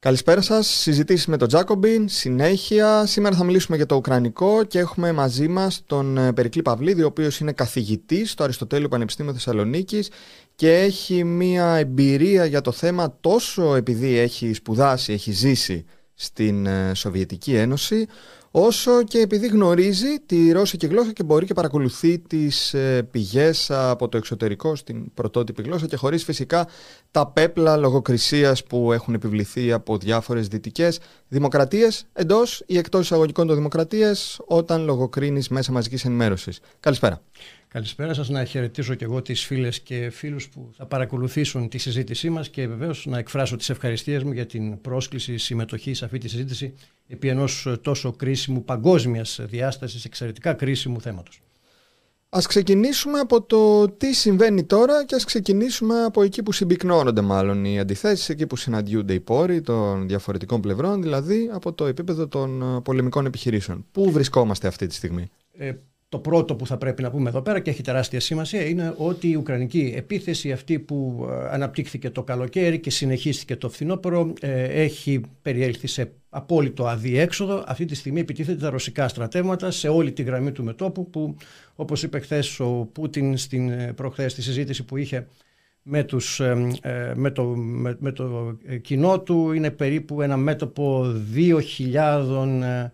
Καλησπέρα σας, συζητήσεις με τον Τζάκομπιν, συνέχεια. Σήμερα θα μιλήσουμε για το Ουκρανικό και έχουμε μαζί μας τον ε, Περικλή Παυλίδη, ο οποίος είναι καθηγητής στο Αριστοτέλειο Πανεπιστήμιο Θεσσαλονίκης και έχει μία εμπειρία για το θέμα τόσο επειδή έχει σπουδάσει, έχει ζήσει στην ε, Σοβιετική Ένωση, όσο και επειδή γνωρίζει τη ρώσικη γλώσσα και μπορεί και παρακολουθεί τις ε, πηγές από το εξωτερικό στην πρωτότυπη γλώσσα και χωρίς φυσικά τα πέπλα λογοκρισίας που έχουν επιβληθεί από διάφορες δυτικές δημοκρατίες εντός ή εκτός εισαγωγικών των δημοκρατίες όταν λογοκρίνεις μέσα μαζικής ενημέρωσης. Καλησπέρα. Καλησπέρα σας, να χαιρετήσω και εγώ τις φίλες και φίλους που θα παρακολουθήσουν τη συζήτησή μας και βεβαίως να εκφράσω τις ευχαριστίες μου για την πρόσκληση συμμετοχή σε αυτή τη συζήτηση επί ενός τόσο κρίσιμου παγκόσμιας διάστασης, εξαιρετικά κρίσιμου θέματος. Ας ξεκινήσουμε από το τι συμβαίνει τώρα και ας ξεκινήσουμε από εκεί που συμπυκνώνονται μάλλον οι αντιθέσεις, εκεί που συναντιούνται οι πόροι των διαφορετικών πλευρών, δηλαδή από το επίπεδο των πολεμικών επιχειρήσεων. Πού βρισκόμαστε αυτή τη στιγμή; Ε, το πρώτο που θα πρέπει να πούμε εδώ πέρα και έχει τεράστια σημασία είναι ότι η Ουκρανική επίθεση αυτή που ε, αναπτύχθηκε το καλοκαίρι και συνεχίστηκε το φθινόπωρο ε, έχει περιέλθει σε απόλυτο αδιέξοδο. Αυτή τη στιγμή επιτίθεται τα ρωσικά στρατεύματα σε όλη τη γραμμή του μετόπου που όπως είπε χθες ο Πούτιν στην ε, προχθές στη συζήτηση που είχε με, τους, με, το, με, το κοινό του είναι περίπου ένα μέτωπο 2.000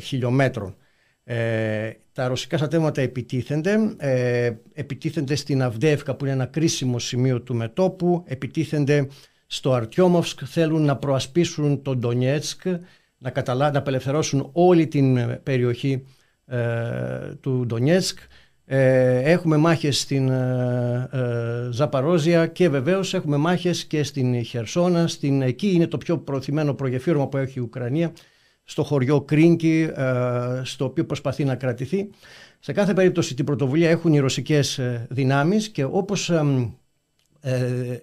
χιλιόμετρων. Ε, τα ρωσικά στρατεύματα επιτίθενται, ε, επιτίθενται στην Αυδεύκα που είναι ένα κρίσιμο σημείο του μετόπου, επιτίθενται στο Αρτιόμοφσκ, θέλουν να προασπίσουν τον Ντονιέτσκ, να, καταλά, να απελευθερώσουν όλη την περιοχή ε, του Ντονιέτσκ. Ε, έχουμε μάχες στην ε, Ζαπαρόζια και βεβαίως έχουμε μάχες και στην Χερσόνα. Στην, εκεί είναι το πιο προωθημένο προγεφύρωμα που έχει η Ουκρανία στο χωριό Κρίνκι, ε, στο οποίο προσπαθεί να κρατηθεί. Σε κάθε περίπτωση την πρωτοβουλία έχουν οι ρωσικές ε, δυνάμεις και όπως ε,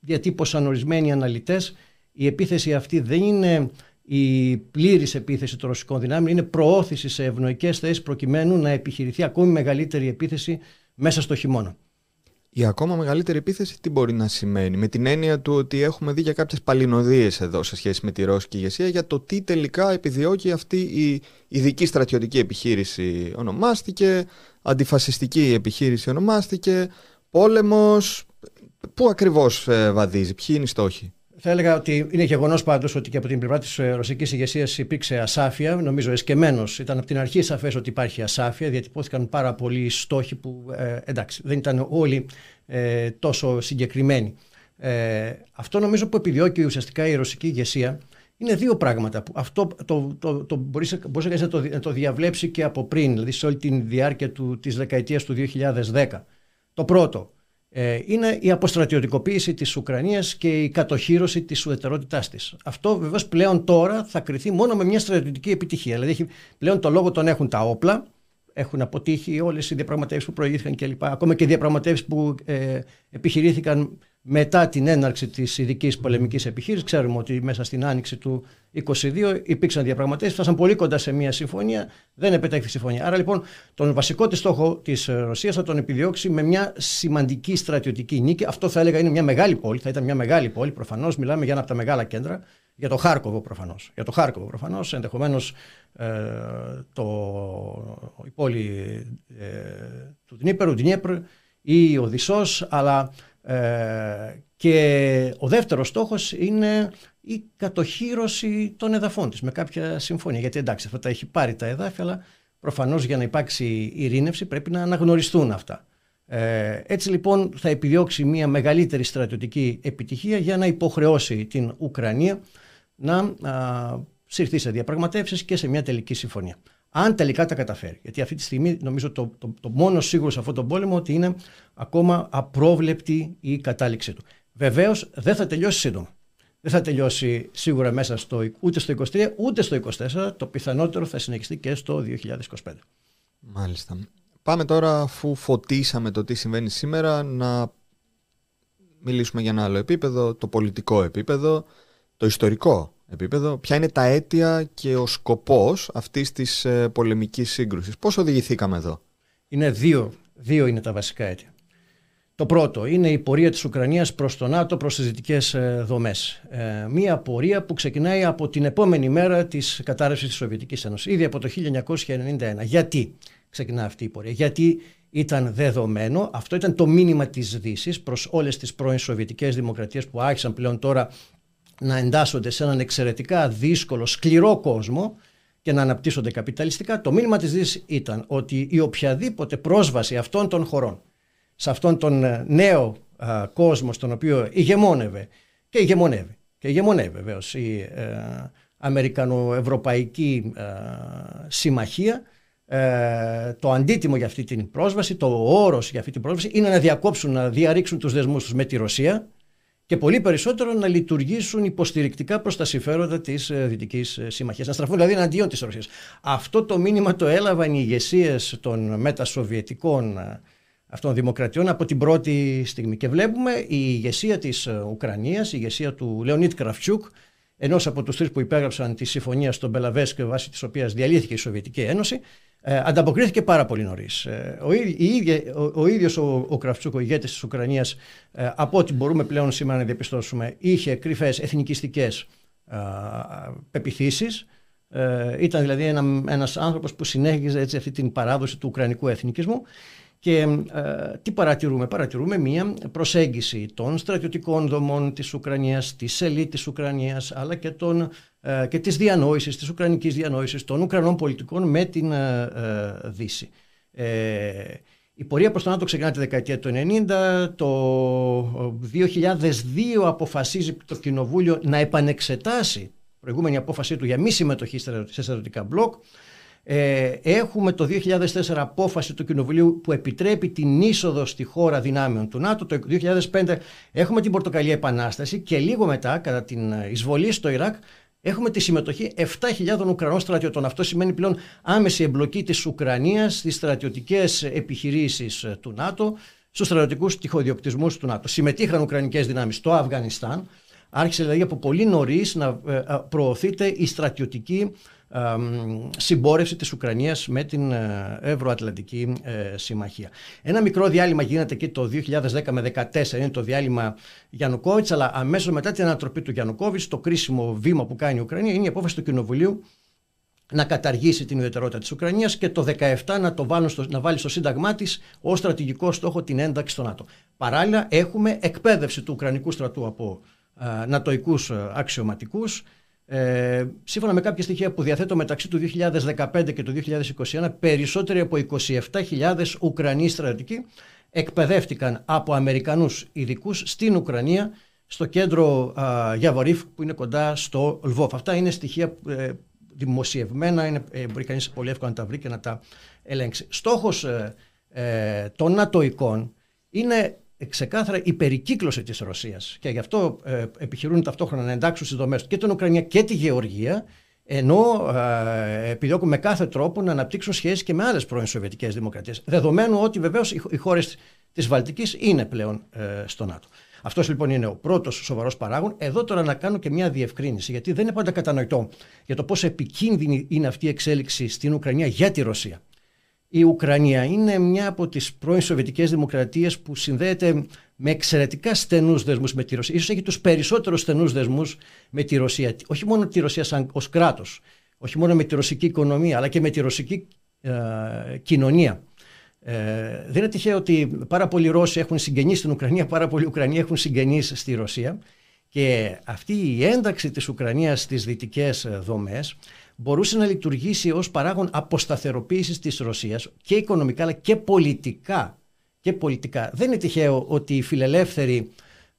διατύπωσαν ορισμένοι αναλυτές, η επίθεση αυτή δεν είναι η πλήρης επίθεση των ρωσικών δυνάμεων, είναι προώθηση σε ευνοϊκές θέσεις προκειμένου να επιχειρηθεί ακόμη μεγαλύτερη επίθεση μέσα στο χειμώνα. Η ακόμα μεγαλύτερη επίθεση τι μπορεί να σημαίνει, με την έννοια του ότι έχουμε δει για κάποιες παλινοδίες εδώ σε σχέση με τη ρώσικη ηγεσία για το τι τελικά επιδιώκει αυτή η ειδική στρατιωτική επιχείρηση ονομάστηκε, αντιφασιστική επιχείρηση ονομάστηκε, πόλεμος, πού ακριβώς ε, βαδίζει, ποιοι είναι οι στόχοι; Θα έλεγα ότι είναι γεγονός πάντως ότι και από την πλευρά της ε, ρωσικής ηγεσίας υπήρξε ασάφεια. Νομίζω εσκεμμένος. Ήταν από την αρχή σαφές ότι υπάρχει ασάφεια. Διατυπώθηκαν πάρα πολλοί στόχοι που ε, εντάξει, δεν ήταν όλοι ε, τόσο συγκεκριμένοι. Ε, αυτό νομίζω που επιδιώκει ουσιαστικά η ρωσική ηγεσία είναι δύο πράγματα. Που αυτό το, το, το, μπορείς, μπορείς να, το, να το διαβλέψει και από πριν, δηλαδή σε όλη τη διάρκεια του, της δεκαετίας του 2010. Το πρώτο, ε, είναι η αποστρατιωτικοποίηση της Ουκρανίας και η κατοχήρωση της ουδετερότητάς της. Αυτό βεβαίως πλέον τώρα θα κριθεί μόνο με μια στρατιωτική επιτυχία. Δηλαδή πλέον το λόγο τον έχουν τα όπλα, έχουν αποτύχει όλες οι διαπραγματεύσεις που προηγήθηκαν κλπ. Ακόμα και οι διαπραγματεύσεις που ε, επιχειρήθηκαν μετά την έναρξη της ειδικής πολεμικής επιχείρησης. Ξέρουμε ότι μέσα στην άνοιξη του 2022 υπήρξαν διαπραγματεύσεις, φτάσαν πολύ κοντά σε μια συμφωνία, δεν επετέχθη συμφωνία. Άρα λοιπόν τον βασικό της στόχο της Ρωσίας θα τον επιδιώξει με μια σημαντική στρατιωτική νίκη. Αυτό θα έλεγα είναι μια μεγάλη πόλη, θα ήταν μια μεγάλη πόλη. Προφανώς μιλάμε για ένα από τα μεγάλα κέντρα. Για το Χάρκοβο προφανώς. Για το Χάρκοβο προφανώς. Ενδεχομένως ε, η πόλη ε, του Δνήπερου, Δνιέπρ ή ο Δησός, αλλά ε, και ο δεύτερος στόχος είναι η κατοχήρωση των εδαφών της με κάποια συμφωνία. Γιατί εντάξει αυτά τα έχει πάρει τα εδάφια αλλά προφανώς για να υπάρξει ειρήνευση πρέπει να αναγνωριστούν αυτά. Ε, έτσι λοιπόν θα επιδιώξει μια μεγαλύτερη στρατιωτική επιτυχία για να υποχρεώσει την Ουκρανία να α, συρθεί σε διαπραγματεύσεις και σε μια τελική συμφωνία αν τελικά τα καταφέρει. Γιατί αυτή τη στιγμή νομίζω το, το, το μόνο σίγουρο σε αυτόν τον πόλεμο ότι είναι ακόμα απρόβλεπτη η κατάληξή του. Βεβαίως δεν θα τελειώσει σύντομα. Δεν θα τελειώσει σίγουρα μέσα στο, ούτε στο 23 ούτε στο 24. Το πιθανότερο θα συνεχιστεί και στο 2025. Μάλιστα. Πάμε τώρα αφού φωτίσαμε το τι συμβαίνει σήμερα να μιλήσουμε για ένα άλλο επίπεδο, το πολιτικό επίπεδο, το ιστορικό επίπεδο, ποια είναι τα αίτια και ο σκοπός αυτής της ε, πολεμικής σύγκρουσης. Πώς οδηγηθήκαμε εδώ; Είναι δύο, δύο είναι τα βασικά αίτια. Το πρώτο είναι η πορεία της Ουκρανίας προς το ΝΑΤΟ, προς τις δυτικές ε, δομές. Ε, μία πορεία που ξεκινάει από την επόμενη μέρα της κατάρρευσης της Σοβιετικής Ένωσης, ήδη από το 1991. Γιατί ξεκινά αυτή η πορεία, γιατί ήταν δεδομένο, αυτό ήταν το μήνυμα της Δύσης προς όλες τις πρώην Σοβιετικές δημοκρατίες που άρχισαν πλέον τώρα να εντάσσονται σε έναν εξαιρετικά δύσκολο, σκληρό κόσμο και να αναπτύσσονται καπιταλιστικά. Το μήνυμα της Δύσης ήταν ότι η οποιαδήποτε πρόσβαση αυτών των χωρών σε αυτόν τον ε, νέο κόσμο στον οποίο ηγεμόνευε και ηγεμονεύει και ηγεμονεύει βεβαίως η ε, Αμερικανοευρωπαϊκή ε, Συμμαχία ε, το αντίτιμο για αυτή την πρόσβαση, το όρος για αυτή την πρόσβαση είναι να διακόψουν, να διαρρήξουν τους δεσμούς τους με τη Ρωσία και πολύ περισσότερο να λειτουργήσουν υποστηρικτικά προς τα συμφέροντα της Δυτικής Συμμαχίας. Να στραφούν δηλαδή εναντίον της Ρωσίας. Αυτό το μήνυμα το έλαβαν οι ηγεσίες των μετασοβιετικών αυτών δημοκρατιών από την πρώτη στιγμή. Και βλέπουμε η ηγεσία της ε, Ουκρανίας, η ηγεσία του Λεονίντ Κραβτσούκ, ενός από τους τρεις που υπέγραψαν τη συμφωνία στον Μπελαβέσκ, βάσει της οποίας διαλύθηκε η Σοβιετική Ένωση, ε, ανταποκρίθηκε πάρα πολύ νωρίς. Ε, ο, ο, ο ίδιος ο, ο Κραβτσούκ, ο ηγέτης της Ουκρανίας, ε, από ό,τι μπορούμε πλέον σήμερα να διαπιστώσουμε, είχε κρυφές εθνικιστικές ε, πεποιθήσεις. Ε, ήταν δηλαδή ένα, ένας άνθρωπος που συνέχιζε έτσι, αυτή την παράδοση του ουκρανικού εθνικισμού και ε, τι παρατηρούμε; Παρατηρούμε μία προσέγγιση των στρατιωτικών δομών της Ουκρανίας, της ελίτ της Ουκρανίας, αλλά και, των, ε, και της διανόησης, της ουκρανικής διανόησης των Ουκρανών πολιτικών με την ε, ε Δύση. Ε, η πορεία προς τον ΝΑΤΟ ξεκινά τη δεκαετία του 90. Το 2002 αποφασίζει το Κοινοβούλιο να επανεξετάσει προηγούμενη απόφασή του για μη συμμετοχή σε στρατιωτικά μπλοκ. Ε, έχουμε το 2004 απόφαση του Κοινοβουλίου που επιτρέπει την είσοδο στη χώρα δυνάμεων του ΝΑΤΟ. Το 2005 έχουμε την Πορτοκαλία Επανάσταση και λίγο μετά, κατά την εισβολή στο Ιράκ, έχουμε τη συμμετοχή 7.000 Ουκρανών στρατιωτών. Αυτό σημαίνει πλέον άμεση εμπλοκή της Ουκρανίας στις στρατιωτικές επιχειρήσεις του ΝΑΤΟ, στους στρατιωτικούς τυχοδιοκτισμούς του ΝΑΤΟ. Συμμετείχαν Ουκρανικές δυνάμεις στο Αφγανιστάν. Άρχισε δηλαδή από πολύ νωρίς να ε, ε, προωθείται η στρατιωτική συμπόρευση της Ουκρανίας με την ε, Ευρωατλαντική ε, Συμμαχία. Ένα μικρό διάλειμμα γίνεται εκεί το 2010 με 2014, είναι το διάλειμμα Γιαννουκόβιτς, αλλά αμέσως μετά την ανατροπή του Γιαννουκόβιτς, το κρίσιμο βήμα που κάνει η Ουκρανία είναι η απόφαση του Κοινοβουλίου να καταργήσει την ιδιαιτερότητα της Ουκρανίας και το 2017 να, το βάλουν στο, να βάλει στο σύνταγμά της ως στρατηγικό στόχο την ένταξη στο ΝΑΤΟ. Παράλληλα έχουμε εκπαίδευση του Ουκρανικού στρατού από ε, νατοικούς αξιωματικούς, ε, σύμφωνα με κάποια στοιχεία που διαθέτω μεταξύ του 2015 και του 2021, περισσότεροι από 27.000 Ουκρανοί στρατιωτικοί εκπαιδεύτηκαν από Αμερικανούς ειδικούς στην Ουκρανία στο κέντρο α, Γιαβορίφ που είναι κοντά στο Λβόφ. Αυτά είναι στοιχεία ε, δημοσιευμένα, είναι, ε, μπορεί κανείς πολύ εύκολα να τα βρει και να τα ελέγξει. Στόχος ε, ε των νατοικών είναι ξεκάθαρα η περικύκλωση της Ρωσίας και γι' αυτό ε, επιχειρούν ταυτόχρονα να εντάξουν στις δομές και την Ουκρανία και τη Γεωργία ενώ ε, επιδιώκουν με κάθε τρόπο να αναπτύξουν σχέσεις και με άλλες πρώην Σοβιετικές δημοκρατίες δεδομένου ότι βεβαίως οι, οι χώρες της Βαλτικής είναι πλέον ε, στο ΝΑΤΟ. Αυτός λοιπόν είναι ο πρώτος σοβαρός παράγον. Εδώ τώρα να κάνω και μια διευκρίνηση, γιατί δεν είναι πάντα κατανοητό για το πόσο επικίνδυνη είναι αυτή η εξέλιξη στην Ουκρανία για τη Ρωσία. Η Ουκρανία είναι μια από τις πρώην Σοβιετικές δημοκρατίες που συνδέεται με εξαιρετικά στενούς δεσμούς με τη Ρωσία. Ίσως έχει τους περισσότερους στενούς δεσμούς με τη Ρωσία. Όχι μόνο τη Ρωσία σαν ως κράτος, όχι μόνο με τη ρωσική οικονομία, αλλά και με τη ρωσική ε, κοινωνία. Ε, δεν είναι τυχαίο ότι πάρα πολλοί Ρώσοι έχουν συγγενείς στην Ουκρανία, πάρα πολλοί Ουκρανοί έχουν συγγενείς στη Ρωσία και αυτή η ένταξη της Ουκρανίας στις δυτικές δομές μπορούσε να λειτουργήσει ως παράγον αποσταθεροποίησης της Ρωσίας και οικονομικά αλλά και πολιτικά. Και πολιτικά. Δεν είναι τυχαίο ότι οι φιλελεύθεροι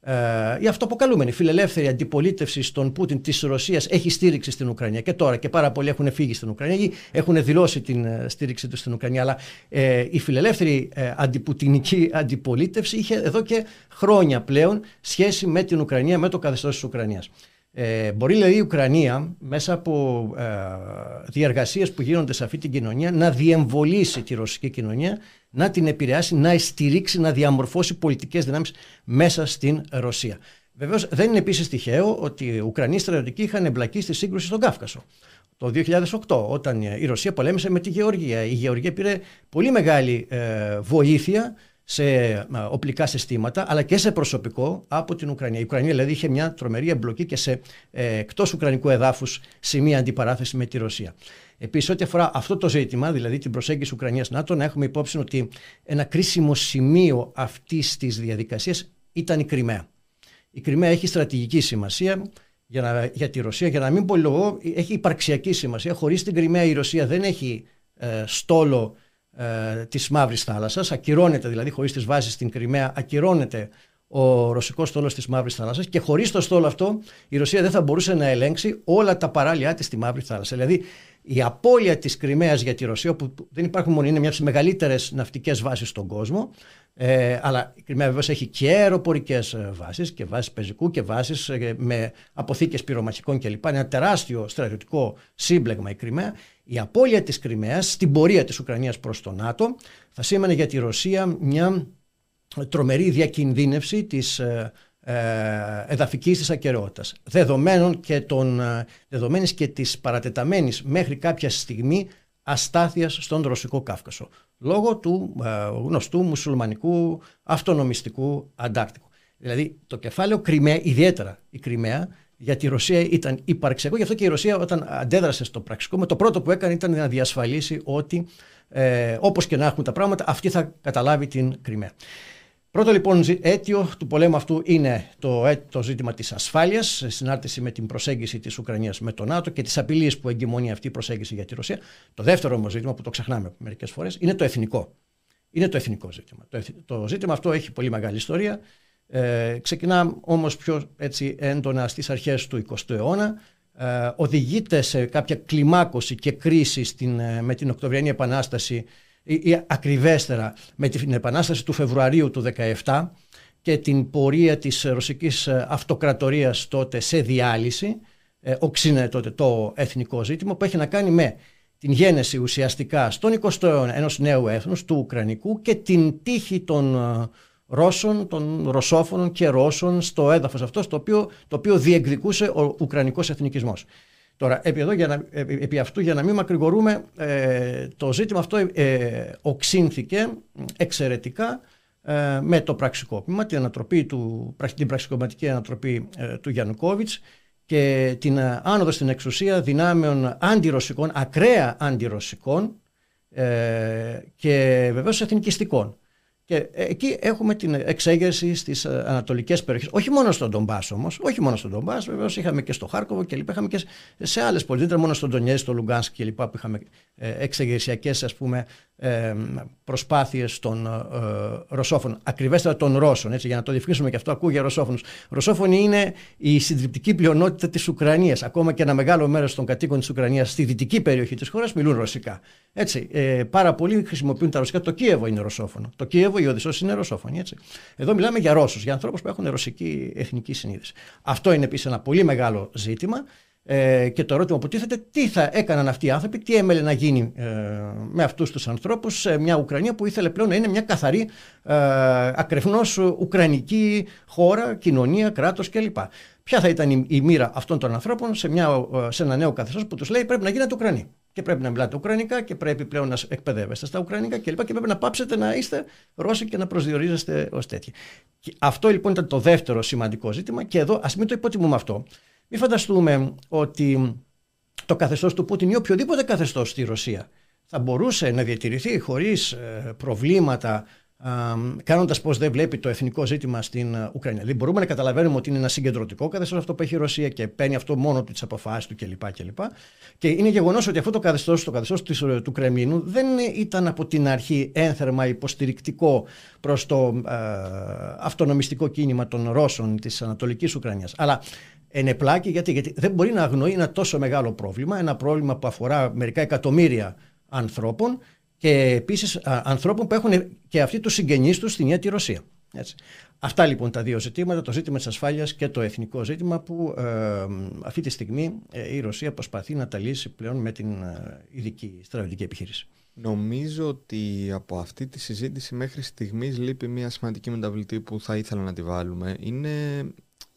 ε, η αυτοποκαλούμενη φιλελεύθερη αντιπολίτευσης στον Πούτιν της Ρωσίας έχει στήριξη στην Ουκρανία και τώρα και πάρα πολλοί έχουν φύγει στην Ουκρανία ή έχουν δηλώσει την ε, στήριξη τους στην Ουκρανία αλλά ε, η φιλελεύθερη ε, αντιπουτινική αντιπολίτευση είχε εδώ και χρόνια πλέον σχέση με την Ουκρανία, με το καθεστώς της Ουκρανίας. Ε, μπορεί δηλαδή η Ουκρανία μέσα από ε, διεργασίες που γίνονται σε αυτή την κοινωνία να διεμβολήσει τη ρωσική κοινωνία, να την επηρεάσει, να στηρίξει, να διαμορφώσει πολιτικές δυνάμεις μέσα στην Ρωσία. Βεβαίως δεν είναι επίσης τυχαίο ότι οι Ουκρανοί στρατιωτικοί είχαν εμπλακεί στη σύγκρουση στον Κάφκασο. Το 2008 όταν η Ρωσία πολέμησε με τη Γεωργία. Η Γεωργία πήρε πολύ μεγάλη ε, βοήθεια σε οπλικά συστήματα αλλά και σε προσωπικό από την Ουκρανία. Η Ουκρανία δηλαδή είχε μια τρομερή εμπλοκή και σε ε, εκτός Ουκρανικού εδάφους σημεία αντιπαράθεση με τη Ρωσία. Επίσης, ό,τι αφορά αυτό το ζήτημα, δηλαδή την προσέγγιση Ουκρανία-ΝΑΤΟ, να έχουμε υπόψη ότι ένα κρίσιμο σημείο αυτής της διαδικασίας ήταν η Κρυμαία. Η Κρυμαία έχει στρατηγική σημασία για, να, για τη Ρωσία, για να μην πολυλογώ, έχει υπαρξιακή σημασία. Χωρίς την Κρυμαία η Ρωσία δεν έχει ε, στόλο ε, της Μαύρης Θάλασσας, ακυρώνεται δηλαδή χωρίς τις βάσεις στην Κρυμαία, ακυρώνεται ο ρωσικός στόλος της Μαύρης Θάλασσας και χωρίς το στόλο αυτό η Ρωσία δεν θα μπορούσε να ελέγξει όλα τα παράλια της στη Μαύρη Θάλασσα. Δηλαδή η απώλεια της Κρυμαίας για τη Ρωσία, που δεν υπάρχουν μόνο, είναι μιας από τις μεγαλύτερες ναυτικές βάσεις στον κόσμο, ε, αλλά η Κρυμαία βεβαίως έχει και αεροπορικές ε, βάσεις και βάσεις πεζικού και βάσεις ε, με αποθήκες πυρομαχικών κλπ. Είναι ένα τεράστιο στρατιωτικό σύμπλεγμα η Κρυμαία. Η απώλεια της Κρυμαίας στην πορεία της Ουκρανίας προς το ΝΑΤΟ θα σήμαινε για τη Ρωσία μια τρομερή διακινδύνευση της ε, εδαφικής της ακαιρεότητας. Δεδομένων και, των, δεδομένης και της παρατεταμένης μέχρι κάποια στιγμή αστάθειας στον Ρωσικό Κάφκασο λόγω του ε, γνωστού μουσουλμανικού αυτονομιστικού αντάρτικου. Δηλαδή το κεφάλαιο Κρυμαία, ιδιαίτερα η Κρυμαία, για τη Ρωσία ήταν υπαρξιακό. Γι' αυτό και η Ρωσία όταν αντέδρασε στο πραξικό, με το πρώτο που έκανε ήταν να διασφαλίσει ότι ε, όπως και να έχουν τα πράγματα, αυτή θα καταλάβει την Κρυμαία. Πρώτο λοιπόν αίτιο του πολέμου αυτού είναι το, το ζήτημα της ασφάλειας σε συνάρτηση με την προσέγγιση της Ουκρανίας με το ΝΑΤΟ και τις απειλίες που εγκυμονεί αυτή η προσέγγιση για τη Ρωσία. Το δεύτερο όμως ζήτημα που το ξεχνάμε μερικές φορές είναι το εθνικό. Είναι το εθνικό ζήτημα. Το, το ζήτημα αυτό έχει πολύ μεγάλη ιστορία. Ε, ξεκινά όμως πιο έτσι, έντονα στις αρχές του 20ου αιώνα. Ε, οδηγείται σε κάποια κλιμάκωση και κρίση στην, ε, με την Οκτωβριανή Επανάσταση ή ακριβέστερα με την επανάσταση του Φεβρουαρίου του 2017 και την πορεία της ρωσικής αυτοκρατορίας τότε σε διάλυση, ε, οξύνε τότε το εθνικό ζήτημα που έχει να κάνει με την γένεση ουσιαστικά στον 20ο αιώνα ενός νέου έθνους του Ουκρανικού και την τύχη των ε, Ρώσων, των Ρωσόφωνων και Ρώσων στο έδαφος αυτό το οποίο, το οποίο διεκδικούσε ο Ουκρανικός εθνικισμός. Τώρα, επί, εδώ, για να, επί αυτού, για να μην μακρηγορούμε, ε, το ζήτημα αυτό ε, οξύνθηκε εξαιρετικά ε, με το πραξικόπημα, την, ανατροπή του, την πραξικοπηματική ανατροπή ε, του Γιαννουκόβιτς και την ε, άνοδο στην εξουσία δυνάμεων αντιρωσικών, ακραία αντιρωσικών και βεβαίως εθνικιστικών. Και εκεί έχουμε την εξέγερση στις ε, ανατολικές περιοχές. Όχι μόνο στον Ντομπά όμως, όχι μόνο στον Ντομπά, βεβαίως είχαμε και στο Χάρκοβο και λοιπά. Είχαμε και σε άλλες πόλεις. Δεν μόνο στον Ντονιές, στο Λουγκάνσκ και λοιπά, που είχαμε ε, εξεγερσιακές προσπάθειες των ε, Ρωσόφωνων. Ακριβέστερα των Ρώσων, έτσι, για να το διευκρινίσουμε και αυτό, ακούω για Ρωσόφωνους. Ρωσόφωνοι είναι η συντριπτική πλειονότητα της Ουκρανίας. Ακόμα και ένα μεγάλο μέρος των κατοίκων της Ουκρανίας στη δυτική περιοχή της χώρας μιλούν ρωσικά. Έτσι, ε, πάρα πολλοί χρησιμοποιούν τα ρωσικά. Το Κίεβο είναι ρωσόφωνο. Το Κίεβο, η Οδυσσός είναι ρωσόφωνη. Έτσι. Εδώ μιλάμε για Ρώσους, για ανθρώπους που έχουν ρωσική εθνική συνείδηση. Αυτό είναι επίσης ένα πολύ μεγάλο ζήτημα. Ε, και το ερώτημα που τίθεται, τι θα έκαναν αυτοί οι άνθρωποι, τι έμελε να γίνει ε, με αυτούς τους ανθρώπους σε μια Ουκρανία που ήθελε πλέον να είναι μια καθαρή, ε, ακρεφνώς ουκρανική χώρα, κοινωνία, κράτος κλπ. Ποια θα ήταν η, η μοίρα αυτών των ανθρώπων σε, μια, ε, σε ένα νέο καθεστώς που τους λέει πρέπει να γίνετε Ουκρανοί και πρέπει να μιλάτε Ουκρανικά και πρέπει πλέον να εκπαιδεύεστε στα Ουκρανικά κλπ. Και, και πρέπει να πάψετε να είστε Ρώσοι και να προσδιορίζεστε ως τέτοιοι. Και αυτό λοιπόν ήταν το δεύτερο σημαντικό ζήτημα και εδώ ας μην το υποτιμούμε αυτό. Μην φανταστούμε ότι το καθεστώς του Πούτιν ή οποιοδήποτε καθεστώς στη Ρωσία θα μπορούσε να διατηρηθεί χωρίς ε, προβλήματα κάνοντας πώς δεν βλέπει το εθνικό ζήτημα στην ε, Ουκρανία. Δηλαδή, μπορούμε να καταλαβαίνουμε ότι είναι ένα συγκεντρωτικό καθεστώς αυτό που έχει η Ρωσία και παίρνει αυτό μόνο του τις αποφάσεις του κλπ. κλπ. Και είναι γεγονός ότι αυτό το καθεστώς, το καθεστώς ε, του Κρεμλίνου, δεν ήταν από την αρχή ένθερμα υποστηρικτικό προς το ε, αυτονομιστικό κίνημα των Ρώσων της Ανατολικής Ουκρανίας. Αλλά ενεπλάκη γιατί, γιατί δεν μπορεί να αγνοεί ένα τόσο μεγάλο πρόβλημα, ένα πρόβλημα που αφορά μερικά εκατομμύρια ανθρώπων και επίσης ανθρώπων που έχουν και αυτοί τους συγγενείς τους στην τη Ρωσία. Έτσι. Αυτά λοιπόν τα δύο ζητήματα, το ζήτημα της ασφάλειας και το εθνικό ζήτημα που ε, αυτή τη στιγμή ε, η Ρωσία προσπαθεί να τα λύσει πλέον με την ε, ειδική στρατιωτική επιχείρηση. Νομίζω ότι από αυτή τη συζήτηση μέχρι στιγμής λείπει μια σημαντική μεταβλητή που θα ήθελα να τη βάλουμε. Είναι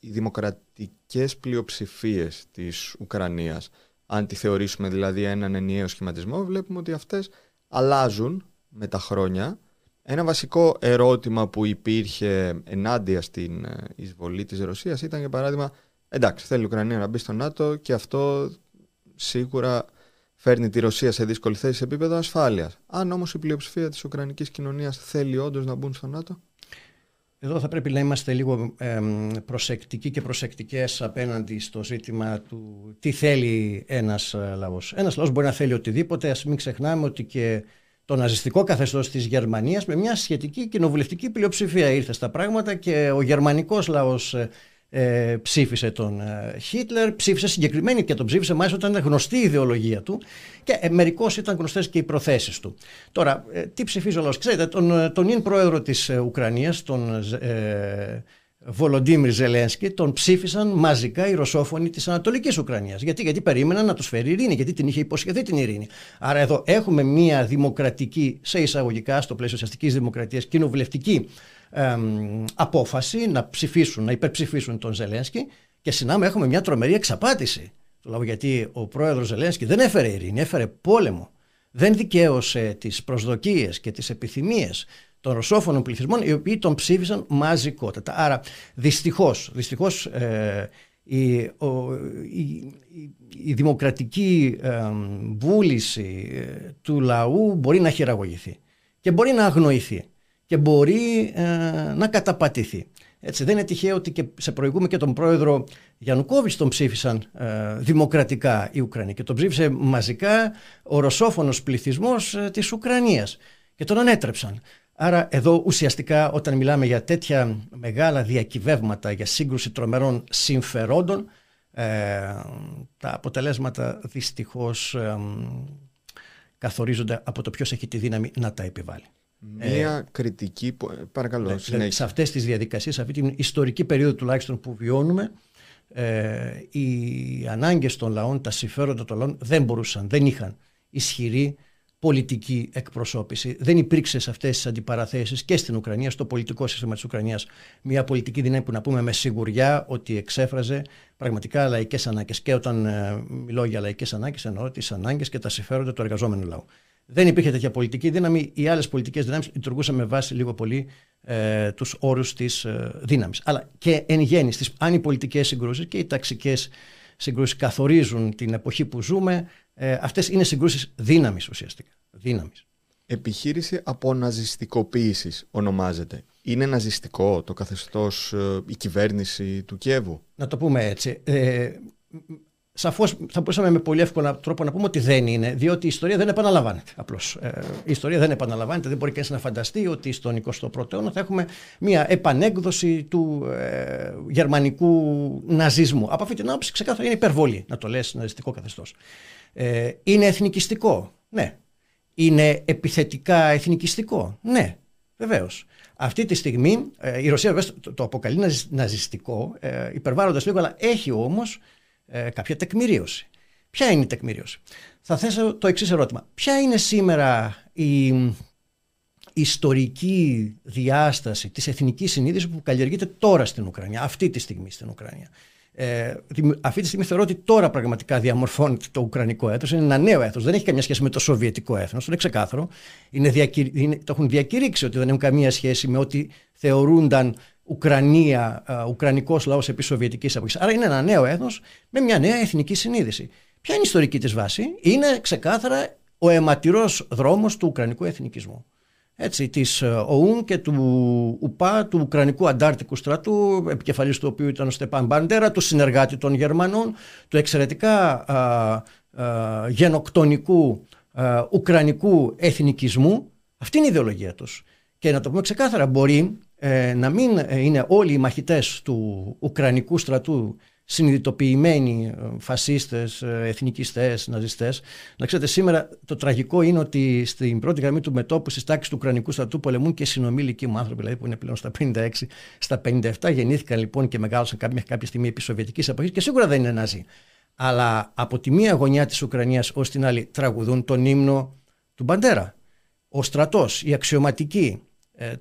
οι δημοκρατικές πλειοψηφίες της Ουκρανίας. Αν τη θεωρήσουμε δηλαδή έναν ενιαίο σχηματισμό, βλέπουμε ότι αυτές αλλάζουν με τα χρόνια Ένα βασικό ερώτημα που υπήρχε ενάντια στην ε, εισβολή της Ρωσίας ήταν για παράδειγμα εντάξει θέλει η Ουκρανία να μπει στο ΝΑΤΟ και αυτό σίγουρα φέρνει τη Ρωσία σε δύσκολη θέση σε επίπεδο ασφάλειας. Αν όμως η πλειοψηφία της Ουκρανικής κοινωνίας θέλει όντως να μπουν στο ΝΑΤΟ. Εδώ θα πρέπει να είμαστε λίγο προσεκτικοί και προσεκτικές απέναντι στο ζήτημα του τι θέλει ένας ε, λαός. Ένας λαός μπορεί να θέλει οτιδήποτε, ας μην ξεχνάμε ότι και το ναζιστικό καθεστώς της Γερμανίας με μια σχετική κοινοβουλευτική πλειοψηφία ήρθε στα πράγματα και ο γερμανικός λαός ε, ε, ψήφισε τον ε, Χίτλερ, ψήφισε συγκεκριμένη και τον ψήφισε μάλιστα όταν ήταν γνωστή η ιδεολογία του και ε, μερικώς ήταν γνωστές και οι προθέσεις του. Τώρα, ε, τι ψηφίζει ο λαός; Ξέρετε, τον, ε, τον ίν πρόεδρο της Ουκρανίας, τον ε, Βολοντίμιρ Ζελένσκι, τον ψήφισαν μαζικά οι ρωσόφωνοι της Ανατολικής Ουκρανίας. Γιατί; γιατί περίμεναν να τους φέρει ειρήνη, γιατί την είχε υποσχεθεί την ειρήνη. Άρα εδώ έχουμε μια δημοκρατική, σε εισαγωγικά, στο πλαίσιο ουσιαστική δημοκρατίας, κοινοβουλευτική απόφαση να ψηφίσουν, να υπερψηφίσουν τον Ζελένσκι και συνάμα έχουμε μια τρομερή εξαπάτηση του λαού γιατί ο πρόεδρος Ζελένσκι δεν έφερε ειρήνη, έφερε πόλεμο. Δεν δικαίωσε τις προσδοκίες και τις επιθυμίες των ρωσόφωνων πληθυσμών οι οποίοι τον ψήφισαν μαζικότατα. Άρα δυστυχώς, δυστυχώς ε, η, η, δημοκρατική βούληση ε, του λαού μπορεί να χειραγωγηθεί και μπορεί να αγνοηθεί και μπορεί ε, να καταπατηθεί. Έτσι, δεν είναι τυχαίο ότι και σε προηγούμε και τον πρόεδρο Γιαννουκόβιτς τον ψήφισαν ε, δημοκρατικά οι Ουκρανοί και τον ψήφισε μαζικά ο ρωσόφωνος πληθυσμός ε, της Ουκρανίας και τον ανέτρεψαν. Άρα εδώ ουσιαστικά όταν μιλάμε για τέτοια μεγάλα διακυβεύματα για σύγκρουση τρομερών συμφερόντων ε, τα αποτελέσματα δυστυχώς καθορίζονται από το ποιος έχει τη δύναμη να τα επιβάλλει. Μία ε, κριτική. Που, ε, παρακαλώ, ναι, συνέχεια. Σε αυτές τις διαδικασίες, σε αυτή την ιστορική περίοδο τουλάχιστον που βιώνουμε, ε, οι ανάγκες των λαών, τα συμφέροντα των λαών δεν μπορούσαν, δεν είχαν ισχυρή πολιτική εκπροσώπηση. Δεν υπήρξε σε αυτές τις αντιπαραθέσεις και στην Ουκρανία, στο πολιτικό σύστημα της Ουκρανίας, μια πολιτική δύναμη που να πούμε με σιγουριά ότι εξέφραζε πραγματικά λαϊκές ανάγκες. Και όταν ε, μιλώ για λαϊκές ανάγκες, εννοώ τις ανάγκες και τα συμφέροντα του εργαζόμενου λαού. Δεν υπήρχε τέτοια πολιτική δύναμη. Οι άλλες πολιτικές δυνάμεις λειτουργούσαν με βάση λίγο πολύ ε, τους όρους της ε, δύναμης. Αλλά και εν γέννη, στις, αν οι πολιτικές συγκρούσεις και οι ταξικές συγκρούσεις καθορίζουν την εποχή που ζούμε, ε, αυτές είναι συγκρούσεις δύναμης ουσιαστικά. Δύναμης. Επιχείρηση αποναζιστικοποίησης ονομάζεται. Είναι ναζιστικό το καθεστώς, ε, η κυβέρνηση του Κιέβου; Να το πούμε έτσι. Ε, Σαφώς θα μπορούσαμε με πολύ εύκολο τρόπο να πούμε ότι δεν είναι, διότι η ιστορία δεν επαναλαμβάνεται. Απλώς. Ε, η ιστορία δεν επαναλαμβάνεται. Δεν μπορεί κανείς να φανταστεί ότι στον 21ο αιώνα θα έχουμε μια επανέκδοση του ε, γερμανικού ναζισμού. Από αυτή την άποψη, ξεκάθαρα είναι υπερβολή να το λες ναζιστικό καθεστώς. Ε, είναι εθνικιστικό; Ναι. Είναι επιθετικά εθνικιστικό; Ναι. Βεβαίως. Αυτή τη στιγμή ε, η Ρωσία βέβαια το, το αποκαλεί ναζιστικό, ε, υπερβάλλοντας λίγο, αλλά έχει όμως ε, κάποια τεκμηρίωση. Ποια είναι η τεκμηρίωση; Θα θέσω το εξής ερώτημα. Ποια είναι σήμερα η ιστορική διάσταση της εθνικής συνείδησης που καλλιεργείται τώρα στην Ουκρανία, αυτή τη στιγμή στην Ουκρανία; Ε, αυτή τη στιγμή θεωρώ ότι τώρα πραγματικά διαμορφώνεται το Ουκρανικό έθνος. Είναι ένα νέο έθνος. Δεν έχει καμία σχέση με το Σοβιετικό έθνος. Είναι ξεκάθαρο. Είναι, είναι, το έχουν διακηρύξει ότι δεν έχουν καμία σχέση με ό,τι θεωρούνταν Ουκρανία, Ουκρανικός λαός επί Σοβιετικής εποχή. Άρα είναι ένα νέο έθνος με μια νέα εθνική συνείδηση. Ποια είναι η ιστορική της βάση, είναι ξεκάθαρα ο αιματηρός δρόμος του Ουκρανικού εθνικισμού. Έτσι, της ε, ΟΟΥΝ και του ΟΥΠΑ, του Ουκρανικού Αντάρτικου στρατού, επικεφαλής του οποίου ήταν ο Στεπάν Μπαντέρα, του συνεργάτη των Γερμανών, του εξαιρετικά α, α, γενοκτονικού α, Ουκρανικού εθνικισμού. Αυτή είναι η ιδεολογία τους. Και να το πούμε ξεκάθαρα, μπορεί ε, να μην ε, είναι όλοι οι μαχητές του Ουκρανικού στρατού συνειδητοποιημένοι ε, φασίστες, εθνικιστές, ναζιστές. Να ξέρετε σήμερα το τραγικό είναι ότι στην πρώτη γραμμή του μετόπου στις τάξεις του Ουκρανικού στρατού πολεμούν και συνομιλικοί μου άνθρωποι, δηλαδή που είναι πλέον στα 56, στα 57 γεννήθηκαν λοιπόν και μεγάλωσαν κάποια, κάποια στιγμή επί Σοβιετικής εποχής και σίγουρα δεν είναι ναζί. Αλλά από τη μία γωνιά της Ουκρανίας ως την άλλη τραγουδούν τον ύμνο του Μπαντέρα. Ο στρατός, οι αξιωματικοί, ε,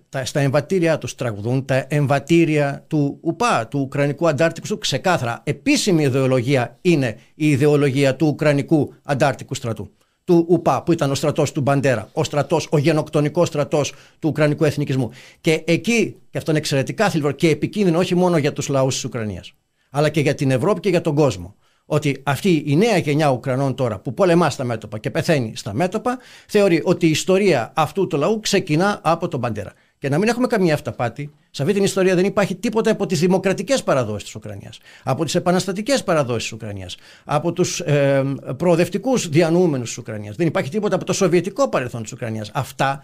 τα, στα εμβατήρια τους τραγουδούν τα εμβατήρια του ΟΥΠΑ, του Ουκρανικού Αντάρτικου Στρατού. Ξεκάθαρα, επίσημη ιδεολογία είναι η ιδεολογία του Ουκρανικού Αντάρτικου Στρατού. του ΟΥΠΑ, που ήταν ο στρατός του Μπαντέρα, ο στρατός, ο γενοκτονικός στρατός του Ουκρανικού εθνικισμού. Και εκεί, και αυτό είναι εξαιρετικά θλιβερό και επικίνδυνο όχι μόνο για τους λαούς της Ουκρανίας, αλλά και για την Ευρώπη και για τον κόσμο. Ότι αυτή η νέα γενιά Ουκρανών τώρα που πολεμά στα μέτωπα και πεθαίνει στα μέτωπα, θεωρεί ότι η ιστορία αυτού του λαού ξεκινά από τον Μπαντέρα. Και να μην έχουμε καμία αυταπάτη, σε αυτή την ιστορία δεν υπάρχει τίποτα από τις δημοκρατικές παραδόσεις της Ουκρανίας, από τις επαναστατικές παραδόσεις της Ουκρανίας, από τους ε, προοδευτικούς διανοούμενους της Ουκρανίας. Δεν υπάρχει τίποτα από το σοβιετικό παρελθόν της Ουκρανίας. Αυτά,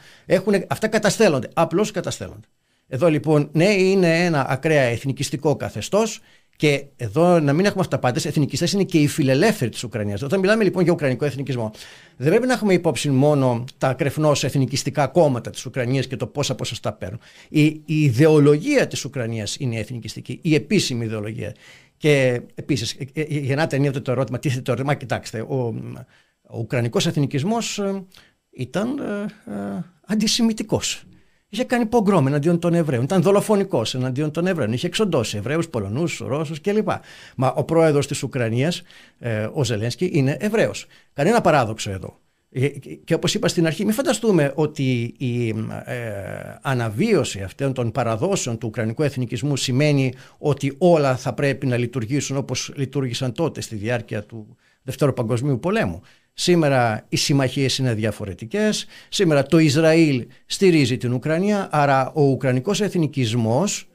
αυτά καταστέλλονται. Απλώς καταστέλλονται. Εδώ λοιπόν, ναι, είναι ένα ακραία εθνικιστικό καθεστώς και εδώ να μην έχουμε αυταπάτες, εθνικιστές είναι και οι φιλελεύθεροι της Ουκρανίας. Όταν μιλάμε λοιπόν για Ουκρανικό εθνικισμό, δεν πρέπει να έχουμε υπόψη μόνο τα κρεφνώ εθνικιστικά κόμματα της Ουκρανίας και το πόσα ποσοστά παίρνουν. Η, η ιδεολογία της Ουκρανίας είναι εθνικιστική, η επίσημη ιδεολογία. Και επίσης, ε, ε, γεννάται ενίοτε το ερώτημα, τι το ερώτημα, κοιτάξτε, ο, ο Ουκρανικός εθνικισμός ε, ήταν ε, ε, αντισημιτικός είχε κάνει πογκρόμ εναντίον των Εβραίων. Ήταν δολοφονικός εναντίον των Εβραίων. Είχε εξοντώσει Εβραίους, Πολωνούς, Ρώσους κλπ. Μα ο πρόεδρος της Ουκρανίας, ε, ο Ζελένσκι, είναι Εβραίος. Κανένα παράδοξο εδώ. Ε, και όπως είπα στην αρχή, μην φανταστούμε ότι η ε, αναβίωση αυτών των παραδόσεων του ουκρανικού εθνικισμού σημαίνει ότι όλα θα πρέπει να λειτουργήσουν όπως λειτουργήσαν τότε στη διάρκεια του Δευτέρου Παγκοσμίου Πολέμου. Σήμερα οι συμμαχίες είναι διαφορετικές. Σήμερα το Ισραήλ στηρίζει την Ουκρανία. Άρα ο Ουκρανικός εθνικισμός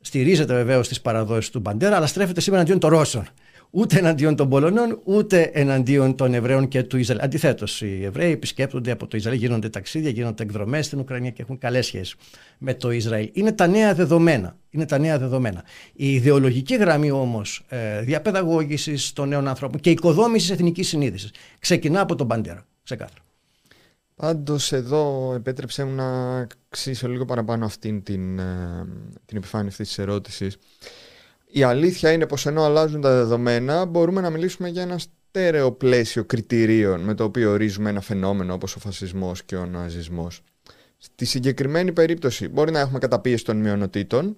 στηρίζεται βεβαίως στις παραδόσεις του Μπαντέρα, αλλά στρέφεται σήμερα αντίον των Ρώσων ούτε εναντίον των Πολωνών, ούτε εναντίον των Εβραίων και του Ισραήλ. Αντιθέτως, οι Εβραίοι επισκέπτονται από το Ισραήλ, γίνονται ταξίδια, γίνονται εκδρομές στην Ουκρανία και έχουν καλές σχέσεις με το Ισραήλ. Είναι τα νέα δεδομένα. Είναι τα νέα δεδομένα. Η ιδεολογική γραμμή όμως ε, διαπαιδαγώγησης των νέων ανθρώπων και οικοδόμησης εθνικής συνείδησης ξεκινά από τον Παντέρα. Ξεκάθαρα. Πάντως εδώ επέτρεψέ μου να ξύσω λίγο παραπάνω αυτήν την, ε, την επιφάνεια αυτής της ερώτησης η αλήθεια είναι πως ενώ αλλάζουν τα δεδομένα μπορούμε να μιλήσουμε για ένα στέρεο πλαίσιο κριτηρίων με το οποίο ορίζουμε ένα φαινόμενο όπως ο φασισμός και ο ναζισμός. Στη συγκεκριμένη περίπτωση μπορεί να έχουμε καταπίεση των μειονοτήτων,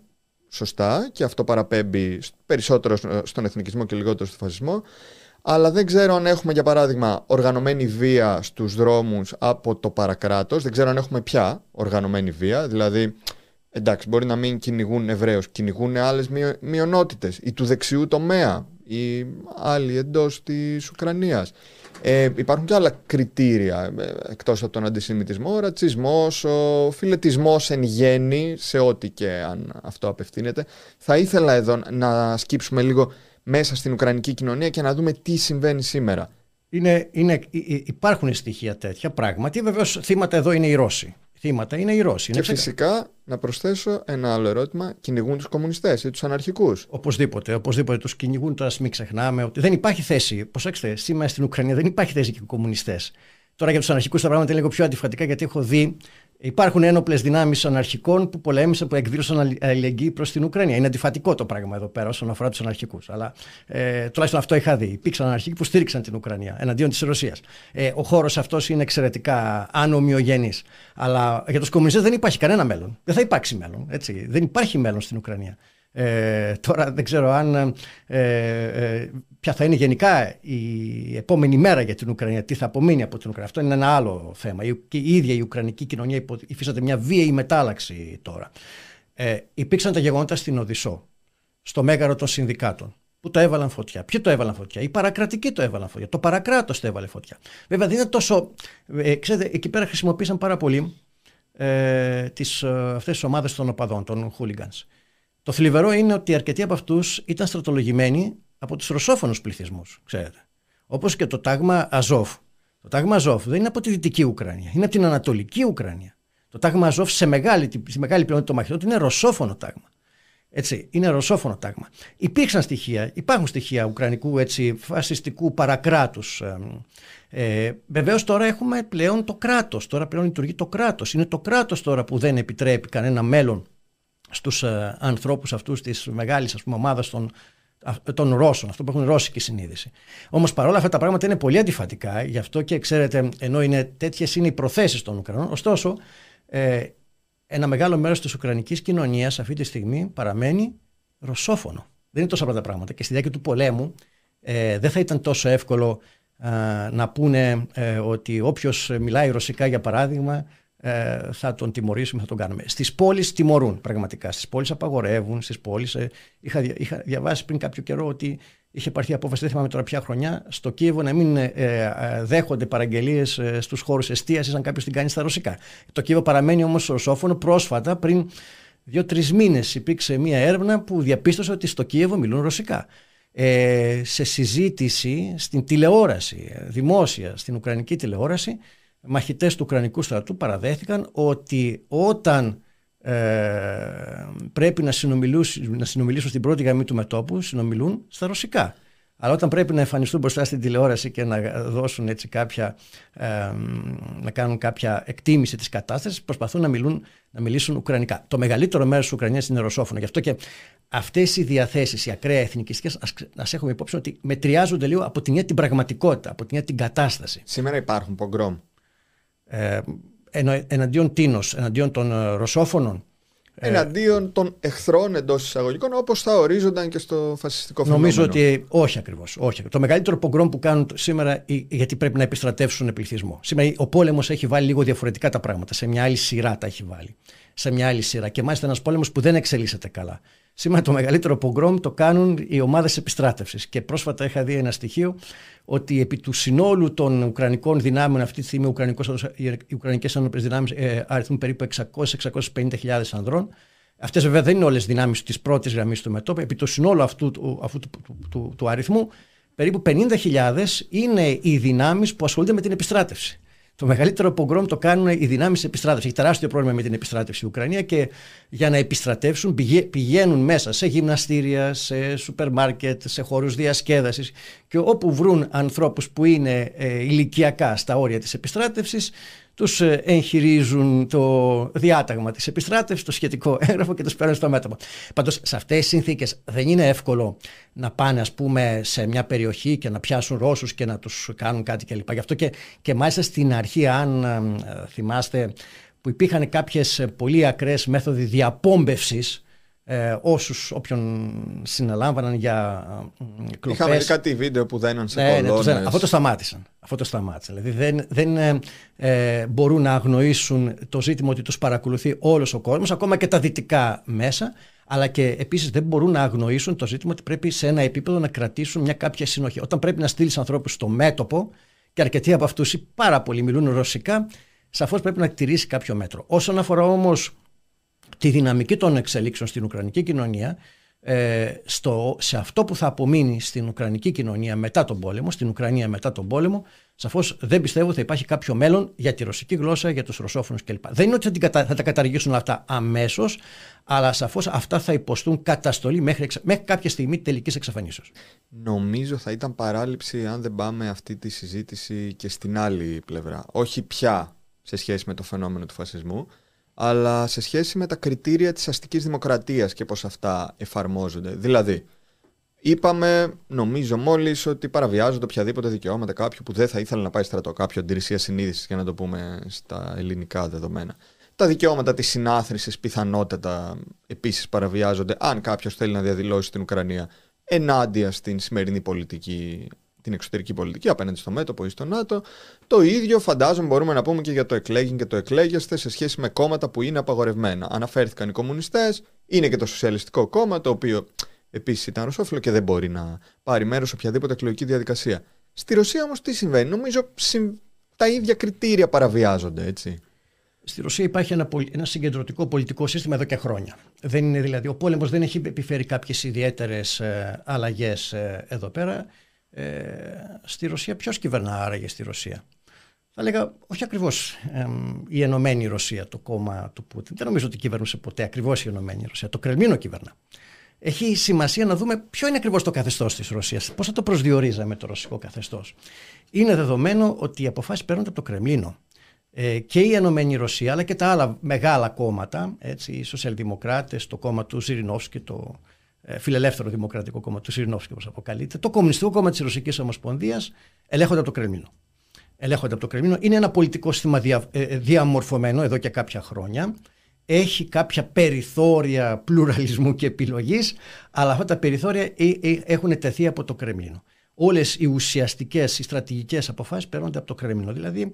σωστά, και αυτό παραπέμπει περισσότερο στον εθνικισμό και λιγότερο στο φασισμό, αλλά δεν ξέρω αν έχουμε για παράδειγμα οργανωμένη βία στους δρόμους από το παρακράτος, δεν ξέρω αν έχουμε πια οργανωμένη βία, δηλαδή εντάξει, μπορεί να μην κυνηγούν Εβραίους, κυνηγούν άλλες μειονότητες ή του δεξιού τομέα ή άλλοι εντός της Ουκρανίας. Ε, υπάρχουν και άλλα κριτήρια ε, εκτός από τον αντισημιτισμό, ο ρατσισμός, ο φιλετισμός εν γέννη, σε ό,τι και αν αυτό απευθύνεται. Θα ήθελα εδώ να σκύψουμε λίγο μέσα στην Ουκρανική κοινωνία και να δούμε τι συμβαίνει σήμερα. Είναι, είναι, υπάρχουν στοιχεία τέτοια πράγματι. Βεβαίως θύματα εδώ είναι οι Ρώσοι θύματα είναι οι Ρώσοι. Και φυσικά να προσθέσω ένα άλλο ερώτημα. Κυνηγούν τους κομμουνιστές ή τους αναρχικούς; Οπωσδήποτε, οπωσδήποτε τους κυνηγούν. Τώρα μην ξεχνάμε ότι δεν υπάρχει θέση. Προσέξτε, σήμερα στην Ουκρανία δεν υπάρχει θέση για κομμουνιστές. Τώρα για τους αναρχικούς τα πράγματα είναι λίγο πιο αντιφατικά γιατί έχω δει Υπάρχουν ένοπλες δυνάμεις αναρχικών που πολέμησαν, που εκδήλωσαν αλληλεγγύη προς την Ουκρανία. Είναι αντιφατικό το πράγμα εδώ πέρα όσον αφορά τους αναρχικούς. Αλλά ε, τουλάχιστον αυτό είχα δει. Υπήρξαν αναρχικοί που στήριξαν την Ουκρανία εναντίον της Ρωσίας. Ε, ο χώρος αυτός είναι εξαιρετικά ανομοιογενής. Αλλά για τους κομμουνιστές δεν υπάρχει κανένα μέλλον. Δεν θα υπάρξει μέλλον. Έτσι. Δεν υπάρχει μέλλον στην Ουκρανία. Ε, τώρα δεν ξέρω αν ε, ε, ποια θα είναι γενικά η επόμενη μέρα για την Ουκρανία, τι θα απομείνει από την Ουκρανία. Αυτό είναι ένα άλλο θέμα. Η, και η ίδια η Ουκρανική κοινωνία υφίσταται μια βίαιη μετάλλαξη τώρα. Ε, υπήρξαν τα γεγονότα στην Οδυσσό, στο μέγαρο των συνδικάτων, που το έβαλαν φωτιά. Ποιοι το έβαλαν φωτιά, οι παρακρατικοί το έβαλαν φωτιά. Το παρακράτος το έβαλε φωτιά. Βέβαια δεν είναι τόσο. Ε, ξέρετε, εκεί πέρα χρησιμοποίησαν πάρα πολύ ε, τις, ε, αυτές τις ομάδες των οπαδών, των hooligans. Το θλιβερό είναι ότι αρκετοί από αυτούς ήταν στρατολογημένοι από τους ρωσόφωνους πληθυσμούς, ξέρετε. Όπως και το τάγμα Αζόφ. Το τάγμα Αζόφ δεν είναι από τη δυτική Ουκρανία, είναι από την ανατολική Ουκρανία. Το τάγμα Αζόφ σε μεγάλη, σε μεγάλη πλειονότητα των μαχητών είναι ρωσόφωνο τάγμα. Έτσι, είναι ρωσόφωνο τάγμα. Υπήρξαν στοιχεία, υπάρχουν στοιχεία ουκρανικού έτσι, φασιστικού παρακράτους. Ε, ε Βεβαίως τώρα έχουμε πλέον το κράτος. Τώρα πλέον λειτουργεί το κράτος. Είναι το κράτος τώρα που δεν επιτρέπει κανένα μέλλον στους ε, ανθρώπους αυτούς της μεγάλης ας πούμε, ομάδας των, των Ρώσων, αυτό που έχουν ρώσικη συνείδηση. Όμως παρόλα αυτά τα πράγματα είναι πολύ αντιφατικά, γι' αυτό και ξέρετε, ενώ είναι τέτοιες είναι οι προθέσεις των Ουκρανών, ωστόσο ε, ένα μεγάλο μέρος της Ουκρανικής κοινωνίας αυτή τη στιγμή παραμένει ρωσόφωνο. Δεν είναι τόσο απλά τα πράγματα και στη διάρκεια του πολέμου ε, δεν θα ήταν τόσο εύκολο να πούνε ότι όποιος μιλάει ρωσικά για παράδειγμα θα τον τιμωρήσουμε, θα τον κάνουμε. Στις πόλεις τιμωρούν πραγματικά, στις πόλεις απαγορεύουν, στις πόλεις... Είχα, είχα διαβάσει πριν κάποιο καιρό ότι είχε πάρθει απόφαση, δεν θυμάμαι τώρα ποια χρονιά, στο Κίεβο να μην ε, ε, δέχονται παραγγελίες ε, στους χώρους εστίασης αν κάποιος την κάνει στα ρωσικά. Το Κίεβο παραμένει όμως ρωσόφωνο. Πρόσφατα, πριν δύο-τρεις μήνες, υπήρξε μια έρευνα που διαπίστωσε ότι στο Κίεβο μιλούν ρωσικά. Ε, σε συζήτηση στην τηλεόραση, δημόσια, στην Ουκρανική τηλεόραση, μαχητές του Ουκρανικού στρατού παραδέχθηκαν ότι όταν ε, πρέπει να συνομιλήσουν, να συνομιλήσουν στην πρώτη γραμμή του μετόπου, συνομιλούν στα ρωσικά. Αλλά όταν πρέπει να εμφανιστούν μπροστά στην τηλεόραση και να δώσουν έτσι κάποια, ε, να κάνουν κάποια εκτίμηση της κατάστασης, προσπαθούν να, μιλούν, να μιλήσουν ουκρανικά. Το μεγαλύτερο μέρος της Ουκρανίας είναι ρωσόφωνο. Γι' αυτό και αυτές οι διαθέσεις, οι ακραία εθνικιστικές, ας, έχουμε υπόψη ότι μετριάζονται λίγο από την την πραγματικότητα, από την την κατάσταση. Σήμερα υπάρχουν πογκρόμ. Ε, εναντίον τίνος, εναντίον των ε, ρωσόφωνων. Ε, εναντίον των εχθρών εντός εισαγωγικών, όπως θα ορίζονταν και στο φασιστικό φαινόμενο. Νομίζω ότι όχι ακριβώς. Όχι. Το μεγαλύτερο πογκρόμ που κάνουν σήμερα, γιατί πρέπει να επιστρατεύσουν πληθυσμό. Σήμερα ο πόλεμος έχει βάλει λίγο διαφορετικά τα πράγματα. Σε μια άλλη σειρά τα έχει βάλει. Σε μια άλλη σειρά. Και μάλιστα ένας πόλεμος που δεν εξελίσσεται καλά. Σήμερα το μεγαλύτερο πογκρόμ το κάνουν οι ομάδες επιστράτευσης. Και πρόσφατα είχα δει ένα στοιχείο ότι επί του συνόλου των Ουκρανικών δυνάμεων αυτή τη στιγμή οι Ουκρανικές Ένωπες Δυνάμεις ε, αριθμούν περίπου 600-650 χιλιάδες ανδρών. Αυτές βέβαια δεν είναι όλες δυνάμεις της πρώτης γραμμής του μετώπου. Επί του συνόλου αυτού, αυτού του, του, του, του αριθμού περίπου 50.000 είναι οι δυνάμεις που ασχολούνται με την επιστράτευση. Το μεγαλύτερο πογκρόμ το κάνουν οι δυνάμεις επιστράτευσης. Έχει τεράστιο πρόβλημα με την επιστράτευση η Ουκρανία και για να επιστρατεύσουν πηγαίνουν μέσα σε γυμναστήρια, σε σούπερ μάρκετ, σε χώρους διασκέδασης και όπου βρουν ανθρώπους που είναι ε, ηλικιακά στα όρια της επιστράτευσης, τους ε, εγχειρίζουν το διάταγμα της επιστράτευσης, το σχετικό έγγραφο και τους παίρνουν στο μέτωπο. Πάντως σε αυτές τις συνθήκες δεν είναι εύκολο να πάνε ας πούμε σε μια περιοχή και να πιάσουν Ρώσους και να τους κάνουν κάτι κλπ. Γι' αυτό και, και μάλιστα στην αρχή αν ε, θυμάστε που υπήρχαν κάποιες πολύ ακραίες μέθοδοι διαπόμπευσης ε, όσους όποιον συναλάμβαναν για ε, κλοπές. Είχαμε κάτι βίντεο που δέναν σε ναι, ναι, αυτό το σταμάτησαν. Αυτό το σταμάτησαν. Δηλαδή δεν, δεν ε, ε, μπορούν να αγνοήσουν το ζήτημα ότι τους παρακολουθεί όλος ο κόσμος, ακόμα και τα δυτικά μέσα, αλλά και επίσης δεν μπορούν να αγνοήσουν το ζήτημα ότι πρέπει σε ένα επίπεδο να κρατήσουν μια κάποια συνοχή. Όταν πρέπει να στείλεις ανθρώπους στο μέτωπο, και αρκετοί από αυτούς ή πάρα πολλοί μιλούν ρωσικά, σαφώς πρέπει να τηρήσει κάποιο μέτρο. Όσον αφορά όμως τη δυναμική των εξελίξεων στην Ουκρανική κοινωνία, ε, στο, σε αυτό που θα απομείνει στην Ουκρανική κοινωνία μετά τον πόλεμο, στην Ουκρανία μετά τον πόλεμο, σαφώς δεν πιστεύω ότι θα υπάρχει κάποιο μέλλον για τη ρωσική γλώσσα, για τους ρωσόφωνους κλπ. Δεν είναι ότι θα τα καταργήσουν αυτά αμέσως, αλλά σαφώς αυτά θα υποστούν καταστολή μέχρι, μέχρι κάποια στιγμή τελικής εξαφανίσεως. Νομίζω θα ήταν παράληψη αν δεν πάμε αυτή τη συζήτηση και στην άλλη πλευρά. Όχι πια σε σχέση με το φαινόμενο του φασισμού, αλλά σε σχέση με τα κριτήρια της αστικής δημοκρατίας και πώς αυτά εφαρμόζονται. Δηλαδή, είπαμε, νομίζω μόλις, ότι παραβιάζονται οποιαδήποτε δικαιώματα κάποιου που δεν θα ήθελε να πάει στρατό, κάποιο αντιρρησία συνείδηση, για να το πούμε στα ελληνικά δεδομένα. Τα δικαιώματα της συνάθρησης πιθανότατα επίσης παραβιάζονται αν κάποιος θέλει να διαδηλώσει την Ουκρανία ενάντια στην σημερινή πολιτική την εξωτερική πολιτική απέναντι στο μέτωπο ή στο ΝΑΤΟ. Το ίδιο φαντάζομαι μπορούμε να πούμε και για το εκλέγην και το εκλέγεστε σε σχέση με κόμματα που είναι απαγορευμένα. Αναφέρθηκαν οι κομμουνιστές, είναι και το Σοσιαλιστικό Κόμμα, το οποίο επίσης ήταν ρωσόφιλο και δεν μπορεί να πάρει μέρος σε οποιαδήποτε εκλογική διαδικασία. Στη Ρωσία όμως τι συμβαίνει, νομίζω τα ίδια κριτήρια παραβιάζονται, έτσι. Στη Ρωσία υπάρχει ένα, ένα συγκεντρωτικό πολιτικό σύστημα εδώ και χρόνια. Δεν είναι δηλαδή, ο πόλεμος δεν έχει επιφέρει κάποιες ιδιαίτερες ε, αλλαγές ε, εδώ πέρα. Ε, στη Ρωσία ποιος κυβερνά άραγε στη Ρωσία; Θα έλεγα όχι ακριβώς η Ενωμένη Ρωσία, το κόμμα του Πούτιν. Δεν νομίζω ότι κυβερνούσε ποτέ ακριβώς η Ενωμένη Ρωσία. Το Κρεμλίνο κυβερνά. Έχει σημασία να δούμε ποιο είναι ακριβώς το καθεστώς της Ρωσίας, πώς θα το προσδιορίζαμε το ρωσικό καθεστώς. Είναι δεδομένο ότι οι αποφάσεις παίρνονται από το Κρεμλίνο. Ε, και η Ενωμένη Ρωσία, αλλά και τα άλλα μεγάλα κόμματα, έτσι, οι σοσιαλδημοκράτες, το κόμμα του Ζιρινόφσκι, το ε, φιλελεύθερο δημοκρατικό κόμμα του Σιρνόφσκι, όπως αποκαλείται, το Κομμουνιστικό Κόμμα της Ρωσικής Ομοσπονδίας ελέγχονται από το Κρεμλίνο. Ελέγχονται από το Κρεμλίνο. Είναι ένα πολιτικό σύστημα δια, ε, ε, διαμορφωμένο εδώ και κάποια χρόνια. Έχει κάποια περιθώρια πλουραλισμού και επιλογής, αλλά αυτά τα περιθώρια έχουν τεθεί από το Κρεμλίνο. όλες οι ουσιαστικές, οι στρατηγικές αποφάσεις παίρνονται από το Κρέμλινο, δηλαδή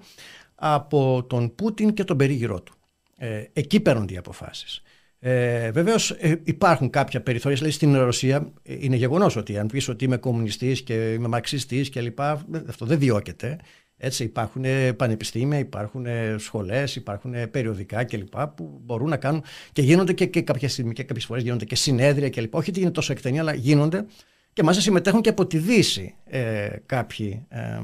από τον Πούτιν και τον περίγυρό του. Ε, εκεί παίρνονται οι αποφάσεις. Ε, Βεβαίως ε, υπάρχουν κάποια περιθώρια. Δηλαδή στην Ρωσία ε, είναι γεγονός ότι αν πεις ότι είμαι κομμουνιστής και είμαι μαξιστή κλπ. Αυτό δεν διώκεται. Έτσι, υπάρχουν πανεπιστήμια, υπάρχουν σχολές, υπάρχουν περιοδικά κλπ. που μπορούν να κάνουν και γίνονται και, και κάποια στιγμή και κάποιες φορές γίνονται και συνέδρια κλπ. Όχι ότι είναι τόσο εκτενή, αλλά γίνονται και μάλιστα συμμετέχουν και από τη Δύση ε, κάποιοι ε,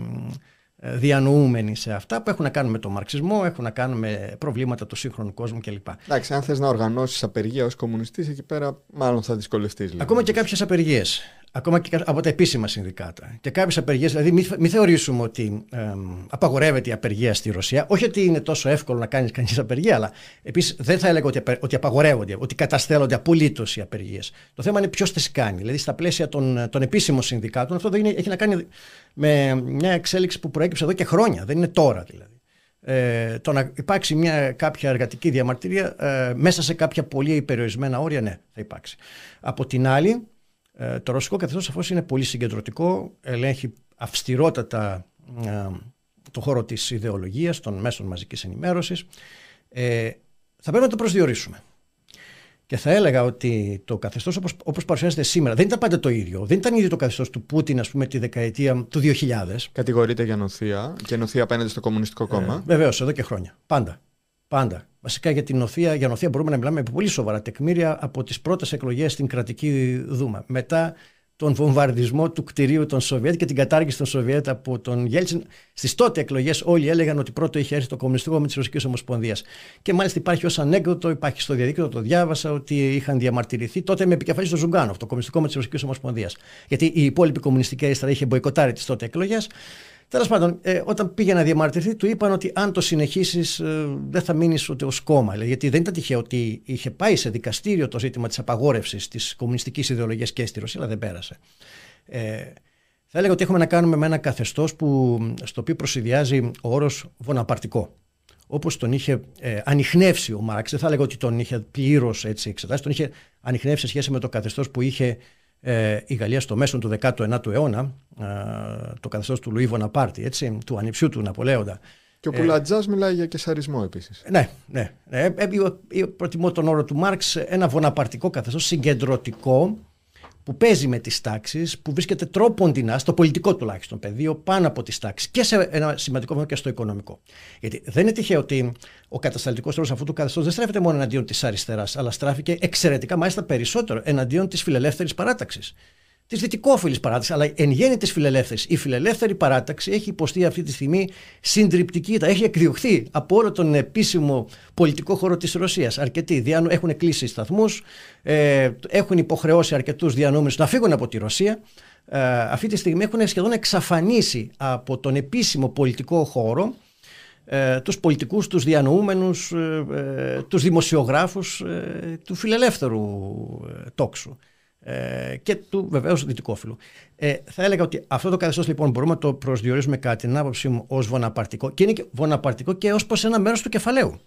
διανοούμενοι σε αυτά που έχουν να κάνουν με τον μαρξισμό, έχουν να κάνουν με προβλήματα του σύγχρονου κόσμου κλπ. Εντάξει, αν θες να οργανώσεις απεργία ως κομμουνιστής, εκεί πέρα μάλλον θα δυσκολευτείς. Λοιπόν. Ακόμα και κάποιες απεργίες ακόμα και από τα επίσημα συνδικάτα. Και κάποιες απεργίες, δηλαδή μην, μη θεωρήσουμε ότι ε, απαγορεύεται η απεργία στη Ρωσία. Όχι ότι είναι τόσο εύκολο να κάνεις κανείς απεργία, αλλά επίσης δεν θα έλεγα ότι, ότι απαγορεύονται, ότι καταστέλλονται απολύτως οι απεργίες. Το θέμα είναι ποιος τις κάνει. Δηλαδή στα πλαίσια των, των επίσημων συνδικάτων, αυτό δεν είναι, έχει να κάνει με μια εξέλιξη που προέκυψε εδώ και χρόνια. Δεν είναι τώρα δηλαδή. Ε, το να υπάρξει μια, κάποια εργατική διαμαρτυρία ε, μέσα σε κάποια πολύ περιορισμένα όρια, ναι, θα υπάρξει. Από την άλλη, ε, το ρωσικό καθεστώς σαφώς είναι πολύ συγκεντρωτικό, ελέγχει αυστηρότατα ε, το χώρο της ιδεολογίας, των μέσων μαζικής ενημέρωσης. Ε, θα πρέπει να το προσδιορίσουμε. Και θα έλεγα ότι το καθεστώς όπως, όπως παρουσιάζεται σήμερα δεν ήταν πάντα το ίδιο. Δεν ήταν ίδιο το καθεστώς του Πούτιν, ας πούμε, τη δεκαετία του 2000. Κατηγορείται για νοθεία και νοθεία απέναντι στο Κομμουνιστικό Κόμμα. Ε, βεβαίως, εδώ και χρόνια. Πάντα. Πάντα. Βασικά για την νοθεία, για νοθεία μπορούμε να μιλάμε με πολύ σοβαρά τεκμήρια από τις πρώτες εκλογές στην κρατική δούμα. Μετά τον βομβαρδισμό του κτηρίου των Σοβιέτ και την κατάργηση των Σοβιέτ από τον Γέλτσιν. Στις τότε εκλογές όλοι έλεγαν ότι πρώτο είχε έρθει το Κομμουνιστικό Κόμμα της Ρωσικής Ομοσπονδίας. Και μάλιστα υπάρχει ως ανέκδοτο, υπάρχει στο διαδίκτυο, το διάβασα, ότι είχαν διαμαρτυρηθεί τότε με επικεφαλής του Ζουγκάνοφ, το Κομμουνιστικό Κόμμα της Ρωσικής Ομοσπονδίας. Γιατί η υπόλοιπη κομμουνιστική αριστερά είχε μποϊκοτάρει τις τότε εκλογές Τέλος πάντων, ε, όταν πήγε να διαμαρτυρηθεί, του είπαν ότι αν το συνεχίσεις, ε, δεν θα μείνεις ούτε ως κόμμα. Γιατί δεν ήταν τυχαίο ότι είχε πάει σε δικαστήριο το ζήτημα της απαγόρευσης της κομμουνιστικής ιδεολογίας και στη Ρωσία, αλλά δεν πέρασε. Ε, θα έλεγα ότι έχουμε να κάνουμε με ένα καθεστώς στο οποίο προσυδειάζει ο όρος βοναπαρτικό. Όπως τον είχε ε, ανοιχνεύσει ο Μάρξ, δεν θα έλεγα ότι τον είχε πλήρως εξετάσει, τον είχε ανοιχνεύσει σε σχέση με το καθεστώς που είχε ε, η Γαλλία στο μέσο του 19ου αιώνα, ε, το καθεστώς του Λουί Βοναπάρτη, έτσι, του ανιψιού του Ναπολέοντα. Και ο Πουλατζάς ε, μιλάει για κεσαρισμό επίσης. Ναι, ναι. ναι. Ε, ε, προτιμώ τον όρο του Μάρξ ένα βοναπαρτικό καθεστώς συγκεντρωτικό που παίζει με τις τάξεις, που βρίσκεται τρόποντινά, στο πολιτικό τουλάχιστον πεδίο, πάνω από τις τάξεις και σε ένα σημαντικό βαθμό και στο οικονομικό. Γιατί δεν είναι τυχαίο ότι ο κατασταλτικός ρόλος αυτού του καθεστώς δεν στρέφεται μόνο εναντίον της αριστεράς, αλλά στράφηκε εξαιρετικά, μάλιστα περισσότερο, εναντίον της φιλελεύθερης παράταξης της δυτικόφιλης παράταξης, αλλά εν γέννη της φιλελεύθερης. Η φιλελεύθερη παράταξη έχει υποστεί αυτή τη στιγμή συντριπτική, έχει εκδιωχθεί από όλο τον επίσημο πολιτικό χώρο της Ρωσίας. Αρκετοί έχουν κλείσει σταθμούς, ε, έχουν υποχρεώσει αρκετούς διανόμενους να φύγουν από τη Ρωσία. Ε, αυτή τη στιγμή έχουν σχεδόν εξαφανίσει από τον επίσημο πολιτικό χώρο ε, τους πολιτικούς, τους διανοούμενους, ε, ε τους δημοσιογράφους ε, του φιλελεύθερου τόξου ε, και του βεβαίως δυτικόφιλου. Ε, θα έλεγα ότι αυτό το καθεστώς λοιπόν μπορούμε να το προσδιορίσουμε κατά την άποψή μου ως βοναπαρτικό και είναι και βοναπαρτικό και ως προς ένα μέρος του κεφαλαίου.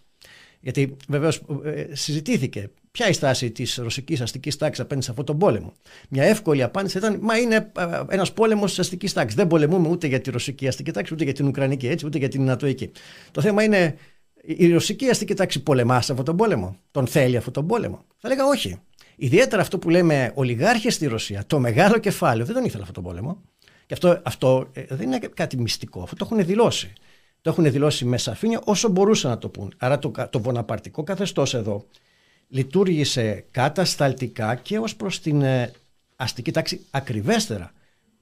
Γιατί βεβαίως ε, συζητήθηκε ποια η στάση της ρωσικής αστικής τάξης απέναντι σε αυτόν τον πόλεμο. Μια εύκολη απάντηση ήταν Μα είναι ε, ένας πόλεμος της αστικής τάξης. Δεν πολεμούμε ούτε για τη ρωσική αστική τάξη, ούτε για την Ουκρανική έτσι, ούτε για την Νατοική. Το θέμα είναι η ρωσική αστική τάξη πολεμά σε αυτόν τον πόλεμο; Τον θέλει αυτόν τον πόλεμο; Θα έλεγα όχι. Ιδιαίτερα αυτό που λέμε ολιγάρχες στη Ρωσία, το μεγάλο κεφάλαιο, δεν τον ήθελε αυτόν τον πόλεμο. Και αυτό, αυτό ε, δεν είναι κάτι μυστικό. Αυτό το έχουν δηλώσει. Το έχουν δηλώσει με σαφήνεια όσο μπορούσαν να το πούν. Άρα το, το βοναπαρτικό καθεστώς εδώ λειτουργήσε κατασταλτικά και ως προς την ε, αστική τάξη ακριβέστερα.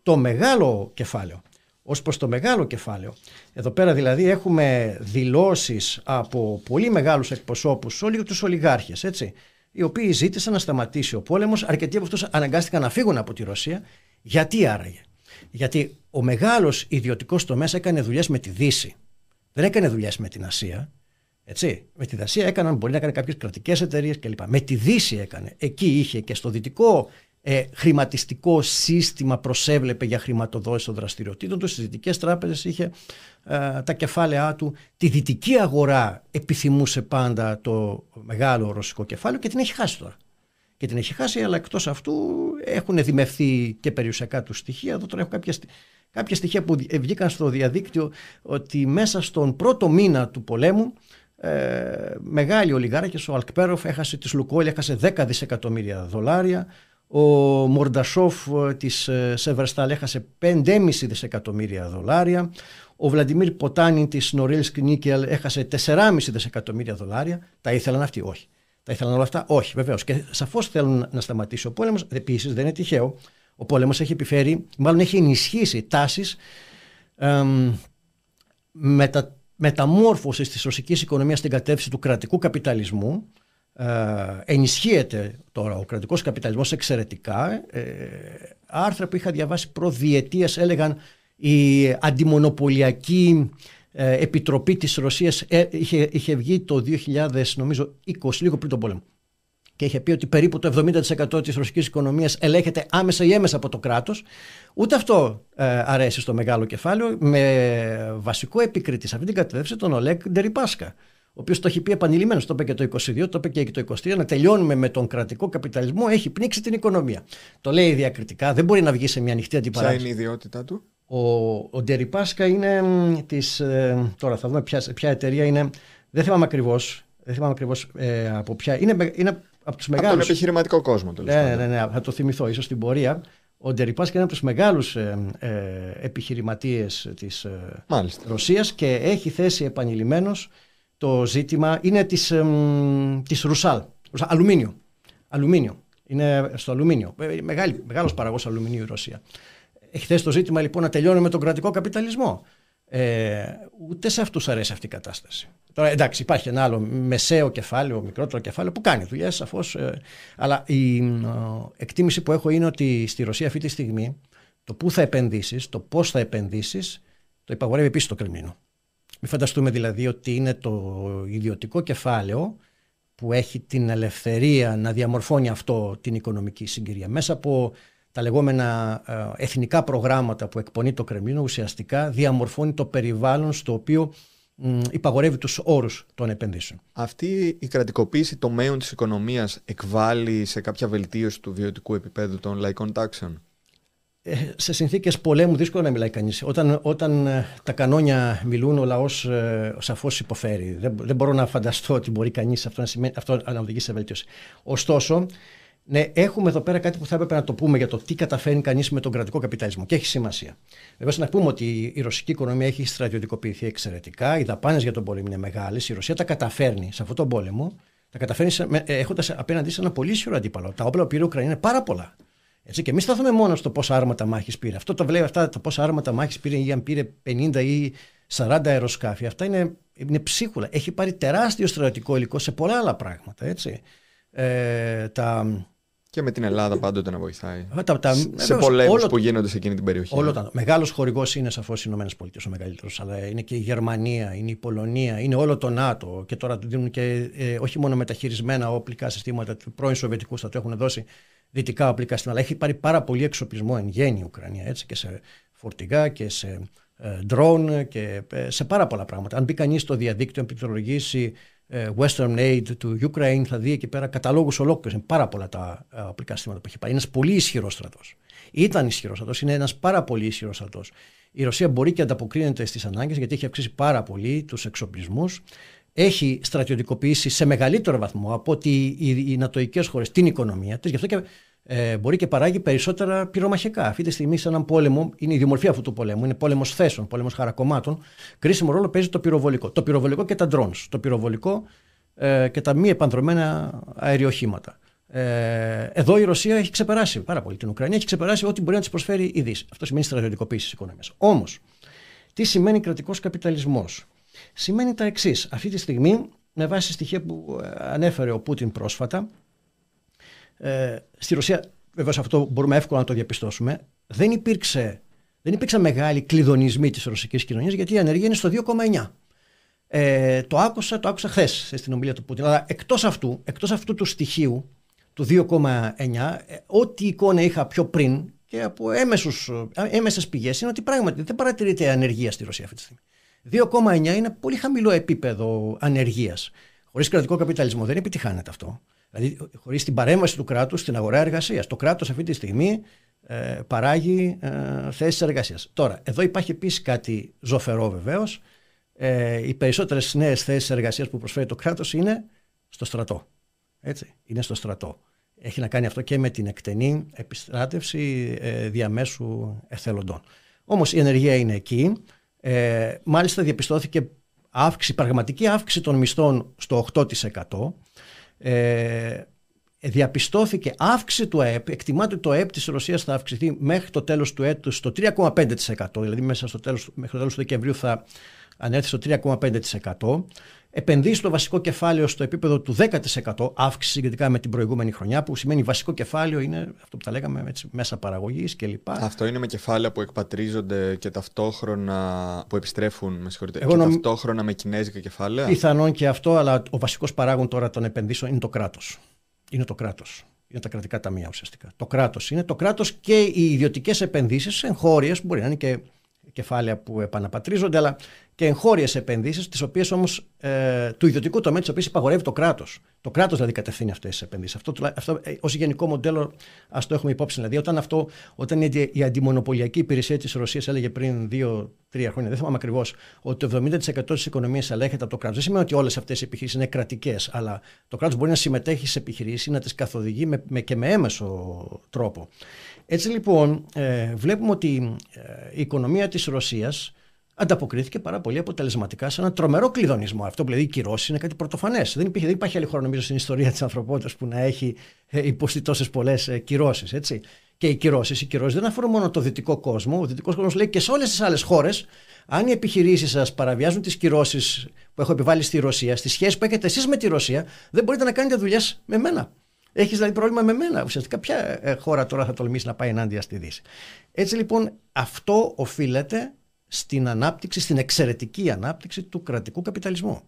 Το μεγάλο κεφάλαιο. Ως προς το μεγάλο κεφάλαιο. Εδώ πέρα δηλαδή έχουμε δηλώσεις από πολύ μεγάλους εκπροσώπους, όλοι τους ολιγάρχες, έτσι, οι οποίοι ζήτησαν να σταματήσει ο πόλεμος. Αρκετοί από αυτούς αναγκάστηκαν να φύγουν από τη Ρωσία. Γιατί άραγε; Γιατί ο μεγάλος ιδιωτικός τομέας έκανε δουλειές με τη Δύση. Δεν έκανε δουλειές με την Ασία. Έτσι. Με τη Ασία έκαναν, μπορεί να έκανε κάποιες κρατικές εταιρείες κλπ. Με τη Δύση έκανε. Εκεί είχε και στο δυτικό ε, χρηματιστικό σύστημα προσέβλεπε για χρηματοδότηση των δραστηριοτήτων του. Στι δυτικέ τράπεζες είχε ε, τα κεφάλαιά του. Τη δυτική αγορά επιθυμούσε πάντα το μεγάλο ρωσικό κεφάλαιο και την έχει χάσει τώρα. και την έχει χάσει, αλλά εκτός αυτού έχουν δημευθεί και περιουσιακά του στοιχεία. Εδώ τώρα έχω κάποια, κάποια στοιχεία που βγήκαν στο διαδίκτυο ότι μέσα στον πρώτο μήνα του πολέμου ε, μεγάλοι ολιγάρχες, ο Αλκπέροφ έχασε τη Λουκόλ, έχασε 10 δισεκατομμύρια δολάρια, ο Μορντασόφ ε, της ε, Σεβερστάλ έχασε 5,5 δισεκατομμύρια δολάρια, ο Βλαντιμίρ Ποτάνιν της Νορίλσκ Νίκελ έχασε 4,5 δισεκατομμύρια δολάρια. Τα ήθελαν αυτοί, όχι. Τα ήθελαν όλα αυτά, όχι, βεβαίως. Και σαφώς θέλουν να σταματήσει ο πόλεμος. Επίσης, δεν είναι τυχαίο. Ο πόλεμος έχει επιφέρει, μάλλον έχει ενισχύσει τάσεις μετα, μεταμόρφωσης της ρωσικής οικονομίας στην κατεύθυνση του κρατικού καπιταλισμού ε, ενισχύεται τώρα ο κρατικός καπιταλισμός εξαιρετικά. Ε, άρθρα που είχα διαβάσει προδιετίας έλεγαν η αντιμονοπολιακή ε, επιτροπή της Ρωσίας ε, είχε, είχε βγει το 2000 νομίζω 20 λίγο πριν τον πόλεμο. Και είχε πει ότι περίπου το 70% της ρωσικής οικονομίας ελέγχεται άμεσα ή έμεσα από το κράτος. Ούτε αυτό ε, αρέσει στο μεγάλο κεφάλαιο με βασικό επικρίτη σε αυτή την κατεύθυνση τον Ολέγκ Ντεριπάσκα ο οποίος το έχει πει επανειλημμένω, το είπε και το 22, το είπε και το 23, να τελειώνουμε με τον κρατικό καπιταλισμό, έχει πνίξει την οικονομία. Το λέει διακριτικά, δεν μπορεί να βγει σε μια ανοιχτή αντιπαράθεση. Ποια είναι η ιδιότητά του; Ο, ο Ντεριπάσκα είναι της. Ε, τώρα θα δούμε ποια, ποια εταιρεία είναι. Δεν θυμάμαι ακριβώς. Δεν θυμάμαι ακριβώς ε, από ποια. Είναι, είναι από τους μεγάλου. Από τον επιχειρηματικό κόσμο, τέλος ναι, ναι, ναι, ναι, θα το θυμηθώ ίσως στην πορεία. Ο Ντεριπάσκα είναι από τους μεγάλους ε, ε, επιχειρηματίες της ε, Ρωσίας και έχει θέσει επανειλημμένω το ζήτημα. Είναι της της Ρουσάλ. Αλουμίνιο. Αλουμίνιο. Είναι στο αλουμίνιο. Ε, Μεγάλος παραγωγός αλουμινίου η Ρωσία. Έχει θέσει το ζήτημα λοιπόν να τελειώνουμε τον κρατικό καπιταλισμό. Ε, ούτε σε αυτούς αρέσει αυτή η κατάσταση. Τώρα εντάξει, υπάρχει ένα άλλο μεσαίο κεφάλαιο, μικρότερο κεφάλαιο που κάνει δουλειά σαφώς. Ε, αλλά η ε, εκτίμηση που έχω είναι ότι στη Ρωσία αυτή τη στιγμή το πού θα επενδύσεις, το πώς θα επενδύσεις, το υπαγορεύει επίσης το Κρεμλίνο. Μην φανταστούμε δηλαδή ότι είναι το ιδιωτικό κεφάλαιο που έχει την ελευθερία να διαμορφώνει αυτό την οικονομική συγκυρία. Μέσα από τα λεγόμενα ε, εθνικά προγράμματα που εκπονεί το Κρεμλίνο ουσιαστικά διαμορφώνει το περιβάλλον στο οποίο υπαγορεύει τους όρους των επενδύσεων. Αυτή η κρατικοποίηση τομέων της οικονομίας εκβάλλει σε κάποια βελτίωση του βιωτικού επίπεδου των λαϊκών τάξεων; Ε, σε συνθήκες πολέμου δύσκολο να μιλάει κανείς. Όταν, όταν ε, τα κανόνια μιλούν ο λαός ε, σαφώς υποφέρει. Δεν, δεν μπορώ να φανταστώ ότι μπορεί κανείς αυτό να, σημαίνει, αυτό να οδηγήσει σε βελτίωση. Ωστόσο, ναι, έχουμε εδώ πέρα κάτι που θα έπρεπε να το πούμε για το τι καταφέρνει κανείς με τον κρατικό καπιταλισμό και έχει σημασία. Βεβαίως, να πούμε ότι η ρωσική οικονομία έχει στρατιωτικοποιηθεί εξαιρετικά, οι δαπάνες για τον πόλεμο είναι μεγάλες, η Ρωσία τα καταφέρνει σε αυτόν τον πόλεμο, τα καταφέρνει έχοντας απέναντί σε ένα πολύ ισχυρό αντίπαλο. Τα όπλα που πήρε η Ουκρανία είναι πάρα πολλά. Έτσι, και εμείς σταθούμε μόνος στο πόσα άρματα μάχης πήρε. Αυτό το βλέπει, αυτά τα πόσα άρματα μάχης πήρε ή αν πήρε 50 ή 40 αεροσκάφη. Αυτά είναι, είναι ψίχουλα. Έχει πάρει τεράστιο στρατιωτικό υλικό σε πολλά άλλα πράγματα. Έτσι. Ε, τα, και με την Ελλάδα πάντοτε να βοηθάει. Τα, τα, σε πολέμου που γίνονται σε εκείνη την περιοχή. Όλο τα. Μεγάλος χορηγός είναι σαφώς οι ΗΠΑ ο μεγαλύτερος, αλλά είναι και η Γερμανία, είναι η Πολωνία, είναι όλο το ΝΑΤΟ. Και τώρα δίνουν και ε, όχι μόνο μεταχειρισμένα όπλικα συστήματα του πρώην Σοβιετικού, θα το έχουν δώσει δυτικά οπλικά συστήματα, αλλά έχει πάρει πάρα πολύ εξοπλισμό εν γέννη η Ουκρανία έτσι, και σε φορτηγά και σε ντρόν και ε, σε πάρα πολλά πράγματα. Αν μπει κανείς στο διαδίκτυο, πληκτρολογήσει ε, Western Aid του Ukraine, θα δει εκεί πέρα καταλόγους ολόκληρους. Είναι πάρα πολλά τα ε, οπλικά συστήματα που έχει πάρει. Είναι ένας πολύ ισχυρός στρατός. Ήταν ισχυρός στρατός, είναι ένας πάρα πολύ ισχυρός στρατός. Η Ρωσία μπορεί και ανταποκρίνεται στις ανάγκες γιατί έχει αυξήσει πάρα πολύ τους εξοπλισμούς. Έχει στρατιωτικοποιήσει σε μεγαλύτερο βαθμό από ότι οι, οι νατοικέ χώρες την οικονομία της. Γι' αυτό και ε, μπορεί και παράγει περισσότερα πυρομαχικά. Αυτή τη στιγμή, σε έναν πόλεμο, είναι η δημορφία αυτού του πολέμου, είναι πόλεμος θέσεων, πόλεμος χαρακομμάτων. Κρίσιμο ρόλο παίζει το πυροβολικό. Το πυροβολικό και τα drones. Το πυροβολικό ε, και τα μη επανδρομένα αεριοχήματα. Ε, εδώ η Ρωσία έχει ξεπεράσει πάρα πολύ την Ουκρανία, έχει ξεπεράσει ό,τι μπορεί να της προσφέρει η Δύση. Αυτό σημαίνει στρατιωτικοποίηση της οικονομίας. Όμως, τι σημαίνει κρατικός καπιταλισμός; Σημαίνει τα εξής. Αυτή τη στιγμή, με βάση στοιχεία που ε, ανέφερε ο Πούτιν πρόσφατα, ε, στη Ρωσία, βέβαια αυτό μπορούμε εύκολα να το διαπιστώσουμε, δεν, υπήρξε, δεν υπήρξαν μεγάλοι κλειδονισμοί της ρωσικής κοινωνίας γιατί η ανεργία είναι στο 2,9. Ε, το άκουσα, το άκουσα χθες στην ομιλία του Πούτιν. Αλλά εκτός αυτού, εκτός αυτού του στοιχείου του 2,9, ε, ό,τι εικόνα είχα πιο πριν και από έμεσους, ε, έμεσες πηγές είναι ότι πράγματι δεν παρατηρείται ανεργία στη Ρωσία αυτή τη στιγμή. 2,9 είναι πολύ χαμηλό επίπεδο ανεργίας. Χωρίς κρατικό καπιταλισμό δεν επιτυχάνεται αυτό. Δηλαδή, χωρίς την παρέμβαση του κράτους στην αγορά εργασίας. Το κράτος αυτή τη στιγμή ε, παράγει ε, θέσεις εργασίας. Τώρα, εδώ υπάρχει επίσης κάτι ζωφερό βεβαίως. Ε, οι περισσότερες νέες θέσεις εργασίας που προσφέρει το κράτος είναι στο στρατό. Έτσι, είναι στο στρατό. Έχει να κάνει αυτό και με την εκτενή επιστράτευση ε, διαμέσου εθελοντών. Όμως η ενεργεία είναι εκεί. Ε, μάλιστα διαπιστώθηκε αύξηση, πραγματική αύξηση των μισθών στο 8%. Ε, διαπιστώθηκε αύξηση του ΑΕΠ, εκτιμάται ότι το ΑΕΠ της Ρωσίας θα αυξηθεί μέχρι το τέλος του έτους στο 3,5%, δηλαδή μέσα στο τέλος, μέχρι το τέλος του Δεκεμβρίου θα ανέρθει στο 3,5% επενδύσει στο βασικό κεφάλαιο στο επίπεδο του 10% αύξηση συγκριτικά με την προηγούμενη χρονιά, που σημαίνει βασικό κεφάλαιο είναι αυτό που τα λέγαμε έτσι, μέσα παραγωγής κλπ. Αυτό είναι με κεφάλαια που εκπατρίζονται και ταυτόχρονα που επιστρέφουν, με συγχωρείτε, Εγώ και νομ... ταυτόχρονα με κινέζικα κεφάλαια; Πιθανόν και αυτό, αλλά ο βασικός παράγον τώρα των επενδύσεων είναι το κράτος. Είναι το κράτος. Είναι τα κρατικά ταμεία ουσιαστικά. Το κράτος είναι. Το κράτος και οι ιδιωτικές επενδύσεις εγχώριε, μπορεί να είναι και κεφάλαια που επαναπατρίζονται, αλλά και εγχώριες επενδύσεις, τις οποίες όμως ε, του ιδιωτικού τομέα, τις οποίες υπαγορεύει το κράτος. Το κράτος δηλαδή κατευθύνει αυτές τις επενδύσεις. Αυτό, αυτό ε, ως γενικό μοντέλο, ας το έχουμε υπόψη. Δηλαδή, όταν, αυτό, όταν η αντιμονοπολιακή υπηρεσία της Ρωσίας έλεγε πριν δύο-τρία χρόνια, δεν θυμάμαι ακριβώς, ότι το 70% της οικονομίας ελέγχεται από το κράτος. Δεν σημαίνει ότι όλες αυτές οι επιχειρήσεις είναι κρατικές, αλλά το κράτος μπορεί να συμμετέχει σε επιχειρήσεις, να τις καθοδηγεί με, με, και με έμεσο τρόπο. Έτσι λοιπόν, ε, βλέπουμε ότι ε, η οικονομία της Ρωσίας ανταποκρίθηκε πάρα πολύ αποτελεσματικά σε ένα τρομερό κλειδονισμό. Αυτό που λέει οι κυρώσεις είναι κάτι πρωτοφανές. Δεν, υπήρχε, δεν υπάρχει άλλη χώρα, νομίζω, στην ιστορία της ανθρωπότητας που να έχει ε, υποστεί τόσες πολλές ε, κυρώσεις. Και οι κυρώσεις οι κυρώσεις δεν αφορούν μόνο το δυτικό κόσμο. Ο δυτικός κόσμος λέει και σε όλες τις άλλες χώρες, αν οι επιχειρήσεις σας παραβιάζουν τις κυρώσεις που έχω επιβάλει στη Ρωσία, στις σχέσεις που έχετε εσείς με τη Ρωσία, δεν μπορείτε να κάνετε δουλειές με μένα. Έχεις δηλαδή πρόβλημα με μένα. Ουσιαστικά, ποια ε, χώρα τώρα θα τολμήσεις να πάει ενάντια στη Δύση. Έτσι λοιπόν, αυτό οφείλεται στην ανάπτυξη, στην εξαιρετική ανάπτυξη του κρατικού καπιταλισμού.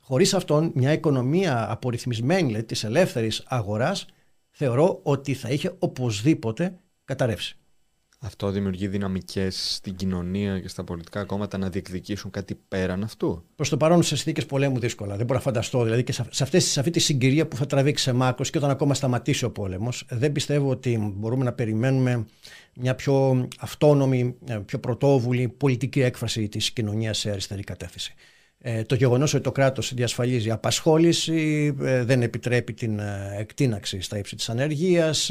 Χωρίς αυτόν, μια οικονομία απορριθμισμένη δηλαδή, της ελεύθερης αγοράς, θεωρώ ότι θα είχε οπωσδήποτε καταρρεύσει. Αυτό δημιουργεί δυναμικές στην κοινωνία και στα πολιτικά κόμματα να διεκδικήσουν κάτι πέραν αυτού; Προς το παρόν, σε συνθήκες πολέμου δύσκολα. Δεν μπορώ να φανταστώ. Δηλαδή και σε, αυτές, σε αυτή τη συγκυρία που θα τραβήξει σε μάκρο και όταν ακόμα σταματήσει ο πόλεμος, δεν πιστεύω ότι μπορούμε να περιμένουμε μια πιο αυτόνομη, πιο πρωτόβουλη πολιτική έκφραση της κοινωνίας σε αριστερή κατεύθυνση. Ε, το γεγονός ότι το κράτος διασφαλίζει απασχόληση, ε, δεν επιτρέπει την ε, εκτείναξη στα ύψη της ανεργίας,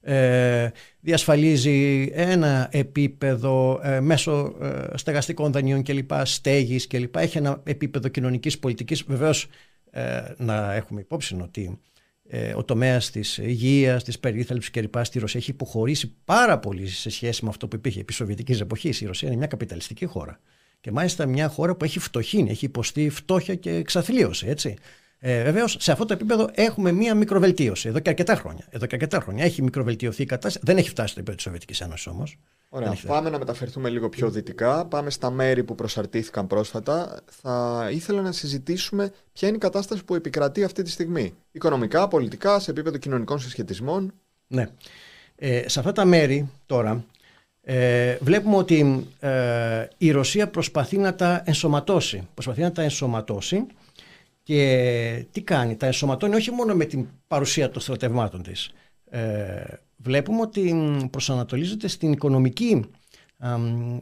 ε, διασφαλίζει ένα επίπεδο ε, μέσω ε, στεγαστικών δανείων κλπ, στέγης κλπ. Έχει ένα επίπεδο κοινωνικής πολιτικής. Βεβαίως ε, να έχουμε υπόψη ότι ε, ο τομέας της υγείας, της περίθαλψης κλπ. στη Ρωσία έχει υποχωρήσει πάρα πολύ σε σχέση με αυτό που υπήρχε επί Σοβιετικής εποχής. Η Ρωσία είναι μια καπιταλιστική χώρα. Και μάλιστα μια χώρα που έχει φτωχύνει, έχει υποστεί φτώχεια και εξαθλίωση. Έτσι. Ε, Βεβαίως, σε αυτό το επίπεδο έχουμε μία μικροβελτίωση εδώ και αρκετά χρόνια. Εδώ και αρκετά χρόνια έχει μικροβελτιωθεί η κατάσταση. Δεν έχει φτάσει στο επίπεδο της Σοβιετικής Ένωσης όμως. Ωραία. Πάμε να μεταφερθούμε λίγο πιο δυτικά. Πάμε στα μέρη που προσαρτήθηκαν πρόσφατα. Θα ήθελα να συζητήσουμε ποια είναι η κατάσταση που επικρατεί αυτή τη στιγμή. Οικονομικά, πολιτικά, σε επίπεδο κοινωνικών συσχετισμών. Ναι. Ε, σε αυτά τα μέρη τώρα ε, βλέπουμε ότι ε, η Ρωσία προσπαθεί να τα ενσωματώσει. Προσπαθεί να τα ενσωματώσει και τι κάνει, τα ενσωματώνει όχι μόνο με την παρουσία των στρατευμάτων της. Ε, βλέπουμε ότι προσανατολίζεται στην οικονομική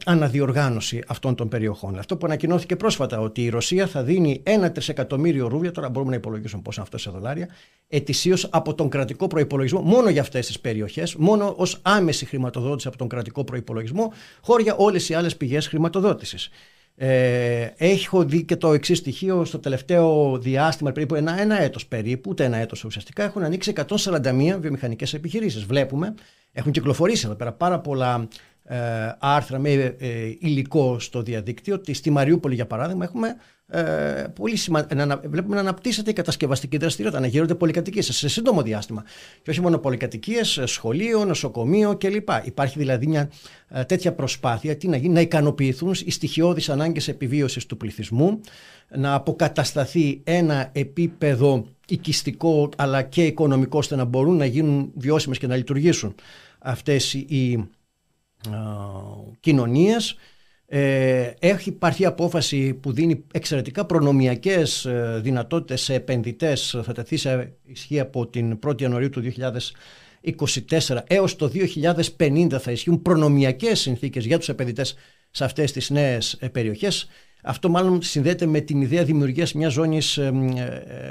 αναδιοργάνωση αυτών των περιοχών. Αυτό που ανακοινώθηκε πρόσφατα, ότι η Ρωσία θα δίνει ένα τρισεκατομμύριο ρούβλια, τώρα μπορούμε να υπολογίσουμε πόσο αυτό σε δολάρια, ετησίως από τον κρατικό προπολογισμό, μόνο για αυτές τις περιοχές, μόνο ως άμεση χρηματοδότηση από τον κρατικό προπολογισμό, χώρια όλες οι άλλες πηγές χρηματοδότησης. Ε, έχω δει και το εξής στοιχείο στο τελευταίο διάστημα, περίπου ένα, ένα έτος περίπου, ούτε ένα έτος ουσιαστικά, έχουν ανοίξει 141 βιομηχανικές επιχειρήσεις. Βλέπουμε, έχουν κυκλοφορήσει εδώ πέρα πάρα πολλά ε, άρθρα με ε, υλικό στο διαδίκτυο, ότι στη Μαριούπολη για παράδειγμα έχουμε ε, πολύ σημα... να, βλέπουμε να αναπτύσσεται η κατασκευαστική δραστηριότητα, να γύρονται πολυκατοικίες σε σύντομο διάστημα. Και όχι μόνο πολυκατοικίες, σχολείο, νοσοκομείο κλπ. Υπάρχει δηλαδή μια ε, τέτοια προσπάθεια τι να, γίνει, να ικανοποιηθούν οι στοιχειώδεις ανάγκες επιβίωσης του πληθυσμού, να αποκατασταθεί ένα επίπεδο οικιστικό αλλά και οικονομικό ώστε να μπορούν να γίνουν βιώσιμες και να λειτουργήσουν αυτές οι ε, κοινωνίες Ε, έχει υπάρχει απόφαση που δίνει εξαιρετικά προνομιακές ε, δυνατότητες σε επενδυτές, θα τεθεί σε ισχύ από την 1η Ιανουαρίου του 2024 έως το 2050 θα ισχύουν προνομιακές συνθήκες για τους επενδυτές σε αυτές τις νέες ε, περιοχές. Αυτό μάλλον συνδέεται με την ιδέα δημιουργίας μιας ζώνης,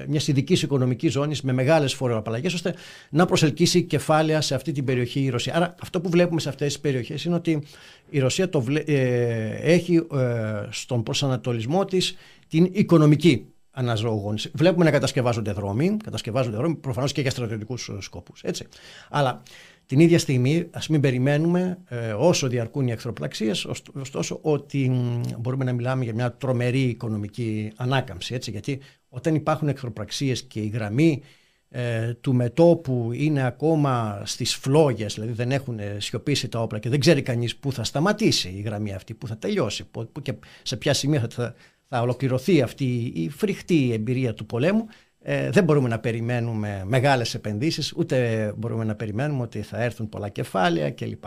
μιας ειδικής οικονομικής ζώνης με μεγάλες φοροαπαλλαγές, ώστε να προσελκύσει κεφάλαια σε αυτή την περιοχή η Ρωσία. Άρα, αυτό που βλέπουμε σε αυτές τις περιοχές είναι ότι η Ρωσία το ε, έχει ε, στον προσανατολισμό της την οικονομική αναζωογόνηση. Βλέπουμε να κατασκευάζονται δρόμοι, κατασκευάζονται δρόμοι προφανώς και για στρατιωτικούς σκόπου. Αλλά την ίδια στιγμή, ας μην περιμένουμε ε, όσο διαρκούν οι εχθροπλαξίες, ωστόσο ότι μπορούμε να μιλάμε για μια τρομερή οικονομική ανάκαμψη. Έτσι, γιατί όταν υπάρχουν εχθροπραξίες και η γραμμή ε, του μετόπου είναι ακόμα στις φλόγες, δηλαδή δεν έχουν σιωπήσει τα όπλα και δεν ξέρει κανείς πού θα σταματήσει η γραμμή αυτή, πού θα τελειώσει, που, και σε ποια σημεία θα, θα ολοκληρωθεί αυτή η φρικτή εμπειρία του πολέμου, ε, δεν μπορούμε να περιμένουμε μεγάλες επενδύσεις, ούτε μπορούμε να περιμένουμε ότι θα έρθουν πολλά κεφάλαια κλπ.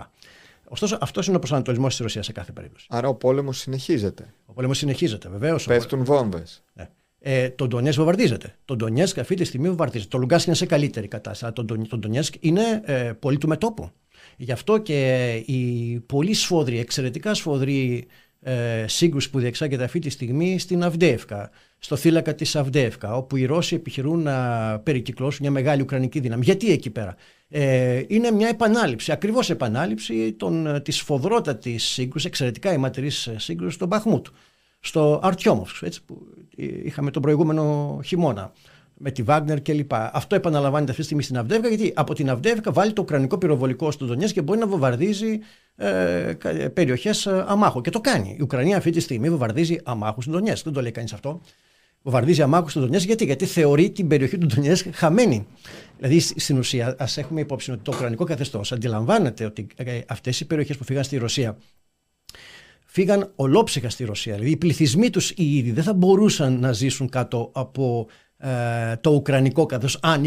Ωστόσο, αυτός είναι ο προσανατολισμός της Ρωσίας σε κάθε περίπτωση. Άρα ο πόλεμος συνεχίζεται. Ο πόλεμος συνεχίζεται, βεβαίως. Πέφτουν βόμβες. Ναι. Ε, το Ντονιέσκ βομβαρδίζεται. Το Ντονιέσκ αυτή τη στιγμή βομβαρδίζεται. Το Λουγκάσκ είναι σε καλύτερη κατάσταση. Το, το Ντονιέσκ είναι ε, πολύ του μετόπου. Γι' αυτό και οι πολύ σφόδροι, εξαιρετικά σφοδροί ε, σύγκρουση που διεξάγεται αυτή τη στιγμή στην Αυδεύκα, στο θύλακα της Αυδεύκα, όπου οι Ρώσοι επιχειρούν να περικυκλώσουν μια μεγάλη Ουκρανική δύναμη. Γιατί εκεί πέρα; Ε, είναι μια επανάληψη, ακριβώς επανάληψη των, της φοδρότατης σύγκρουσης, εξαιρετικά αιματηρής σύγκρουσης στον Μπαχμούτ, στο Αρτιόμοφ, έτσι που είχαμε τον προηγούμενο χειμώνα με τη Βάγνερ κλπ. Αυτό επαναλαμβάνεται αυτή τη στιγμή στην Αυδεύκα, γιατί από την Αυδεύκα βάλει το ουκρανικό πυροβολικό στο Ντονιέ και μπορεί να βομβαρδίζει ε, περιοχές ε, αμάχου. Και το κάνει. Η Ουκρανία αυτή τη στιγμή βομβαρδίζει αμάχους στον Ντονιέ. Δεν το λέει κανείς αυτό. Βομβαρδίζει αμάχους στον Ντονιέ γιατί; γιατί θεωρεί την περιοχή του Ντονιέ χαμένη. Δηλαδή στην ουσία, ας έχουμε υπόψη ότι το ουκρανικό καθεστώς αντιλαμβάνεται ότι ε, αυτές οι περιοχές που φύγαν στη Ρωσία φύγαν ολόψυχα στη Ρωσία. Δηλαδή οι πληθυσμοί τους οι ίδιοι δεν θα μπορούσαν να ζήσουν κάτω από ε, το Ουκρανικό καθώ αν,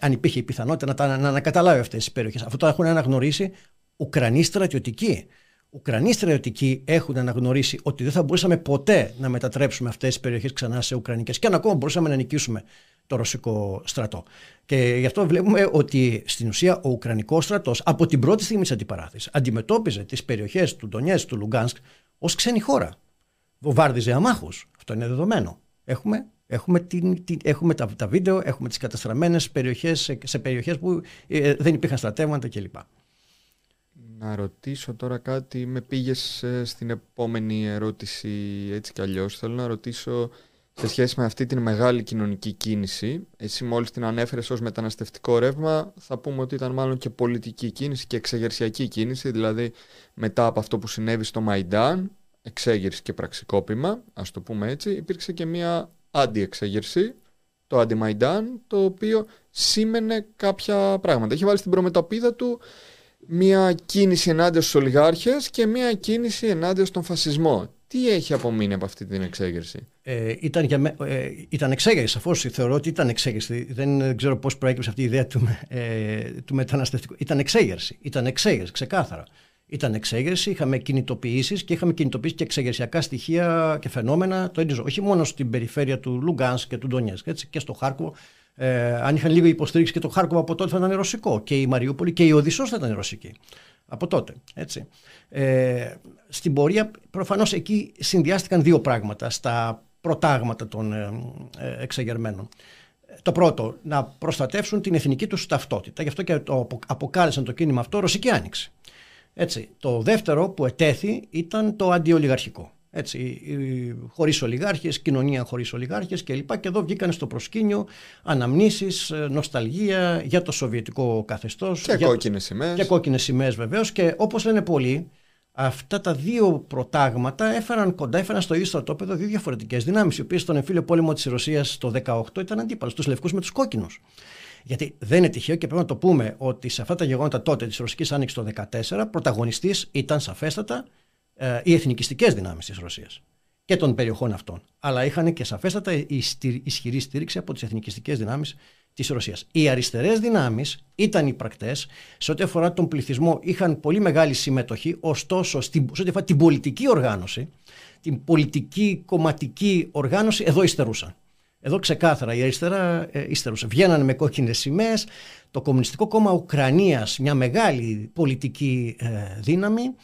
αν υπήρχε η πιθανότητα να, τα, να ανακαταλάβει αυτές τι περιοχές. Αυτό το έχουν αναγνωρίσει Ουκρανοί στρατιωτικοί. Ουκρανοί στρατιωτικοί έχουν αναγνωρίσει ότι δεν θα μπορούσαμε ποτέ να μετατρέψουμε αυτές τις περιοχές ξανά σε Ουκρανικές και αν ακόμα μπορούσαμε να νικήσουμε το ρωσικό στρατό. Και γι' αυτό βλέπουμε ότι στην ουσία ο Ουκρανικός στρατός από την πρώτη στιγμή της αντιπαράθεσης αντιμετώπιζε τις περιοχές του Ντονιέ, του Λουγκάνσκ ως ξένη χώρα. Βομβάρδιζε αμάχους. Αυτό είναι δεδομένο. Έχουμε Έχουμε, την, την, έχουμε τα, τα βίντεο, έχουμε τις καταστραμμένες περιοχές σε, σε περιοχές που ε, δεν υπήρχαν στρατεύματα κλπ. Να ρωτήσω τώρα κάτι, με πήγες ε, στην επόμενη ερώτηση έτσι κι αλλιώς. Θέλω να ρωτήσω σε σχέση με αυτή την μεγάλη κοινωνική κίνηση. Εσύ μόλις την ανέφερες ως μεταναστευτικό ρεύμα, θα πούμε ότι ήταν μάλλον και πολιτική κίνηση και εξεγερσιακή κίνηση, δηλαδή μετά από αυτό που συνέβη στο Μαϊντάν, εξέγερση και πραξικόπημα, ας το πούμε έτσι, υπήρξε και μια αντιεξέγερση, το αντιμαϊντάν, το οποίο σήμαινε κάποια πράγματα. Είχε βάλει στην προμετωπίδα του μια κίνηση ενάντια στους ολιγάρχες και μια κίνηση ενάντια στον φασισμό. Τι έχει απομείνει από αυτή την εξέγερση; Ε, ήταν, για ε, ήταν εξέγερση, σαφώς θεωρώ ότι ήταν εξέγερση. Δεν ξέρω πώς προέκυψε αυτή η ιδέα του, ε, του μεταναστευτικού. Ήταν εξέγερση. Ήταν εξέγερση, ξεκάθαρα ήταν εξέγερση, είχαμε κινητοποιήσεις και είχαμε κινητοποιήσει και εξεγερσιακά στοιχεία και φαινόμενα το ίδιο. Όχι μόνο στην περιφέρεια του Λουγκάν και του Ντονιέσκ, έτσι και στο Χάρκοβο. Ε, αν είχαν λίγο υποστήριξη και το Χάρκοβο από τότε θα ήταν ρωσικό. Και η Μαριούπολη και η Οδυσσός θα ήταν ρωσική. Από τότε. Έτσι. Ε, στην πορεία, προφανώς εκεί συνδυάστηκαν δύο πράγματα στα προτάγματα των ε, ε εξεγερμένων. Το πρώτο, να προστατεύσουν την εθνική τους ταυτότητα. Γι' αυτό και το αποκάλεσαν το κίνημα αυτό Ρωσική Άνοιξη. Έτσι. Το δεύτερο που ετέθη ήταν το αντιολιγαρχικό. Έτσι, χωρίς ολιγάρχες, κοινωνία χωρίς ολιγάρχες κλπ. Και εδώ βγήκαν στο προσκήνιο αναμνήσεις, ε, νοσταλγία για το σοβιετικό καθεστώς. Και για... κόκκινες σημαίες. Και κόκκινες σημαίες βεβαίως. Και όπως λένε πολλοί, αυτά τα δύο προτάγματα έφεραν κοντά, έφεραν στο ίδιο στρατόπεδο δύο διαφορετικές δυνάμεις, οι οποίες στον εμφύλιο πόλεμο της Ρωσίας το 18 ήταν αντίπαλος, τους λευκούς με τους κόκκινους. Γιατί δεν είναι τυχαίο και πρέπει να το πούμε ότι σε αυτά τα γεγονότα τότε της Ρωσικής Άνοιξης το 2014 πρωταγωνιστής ήταν σαφέστατα ε, οι εθνικιστικές δυνάμεις της Ρωσίας. και των περιοχών αυτών. Αλλά είχαν και σαφέστατα ισχυρή στήριξη από τις εθνικιστικές δυνάμεις της Ρωσίας. Οι αριστερές δυνάμεις ήταν υπρακτέ. Σε ό,τι αφορά τον πληθυσμό, είχαν πολύ μεγάλη συμμετοχή. Ωστόσο, σε ό,τι αφορά την πολιτική οργάνωση, την πολιτική κομματική οργάνωση, εδώ υστερούσαν. Εδώ ξεκάθαρα η αριστερά ε, υστερούσε. Βγαίνανε με κόκκινες σημαίες. Το Κομμουνιστικό Κόμμα Ουκρανίας, μια μεγάλη πολιτική ε, δύναμη,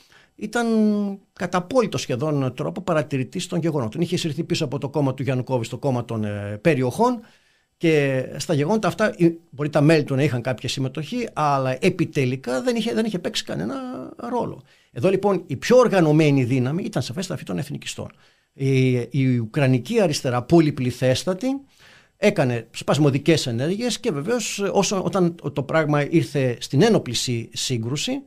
ήταν κατά απόλυτο σχεδόν τρόπο παρατηρητής των γεγονότων. Είχε συρθεί πίσω από το κόμμα του Γιαννουκόβη, το κόμμα των ε, περιοχών. Και στα γεγονότα αυτά, μπορεί τα μέλη του να είχαν κάποια συμμετοχή, αλλά επιτελικά δεν είχε, δεν είχε παίξει κανένα ρόλο. Εδώ λοιπόν η πιο οργανωμένη δύναμη ήταν σαφέστα αυτή των εθνικιστών. Η, η Ουκρανική αριστερά, πολυπληθέστατη, έκανε σπασμωδικές ενέργειες και βεβαίως όταν το πράγμα ήρθε στην ένοπλη σύγκρουση,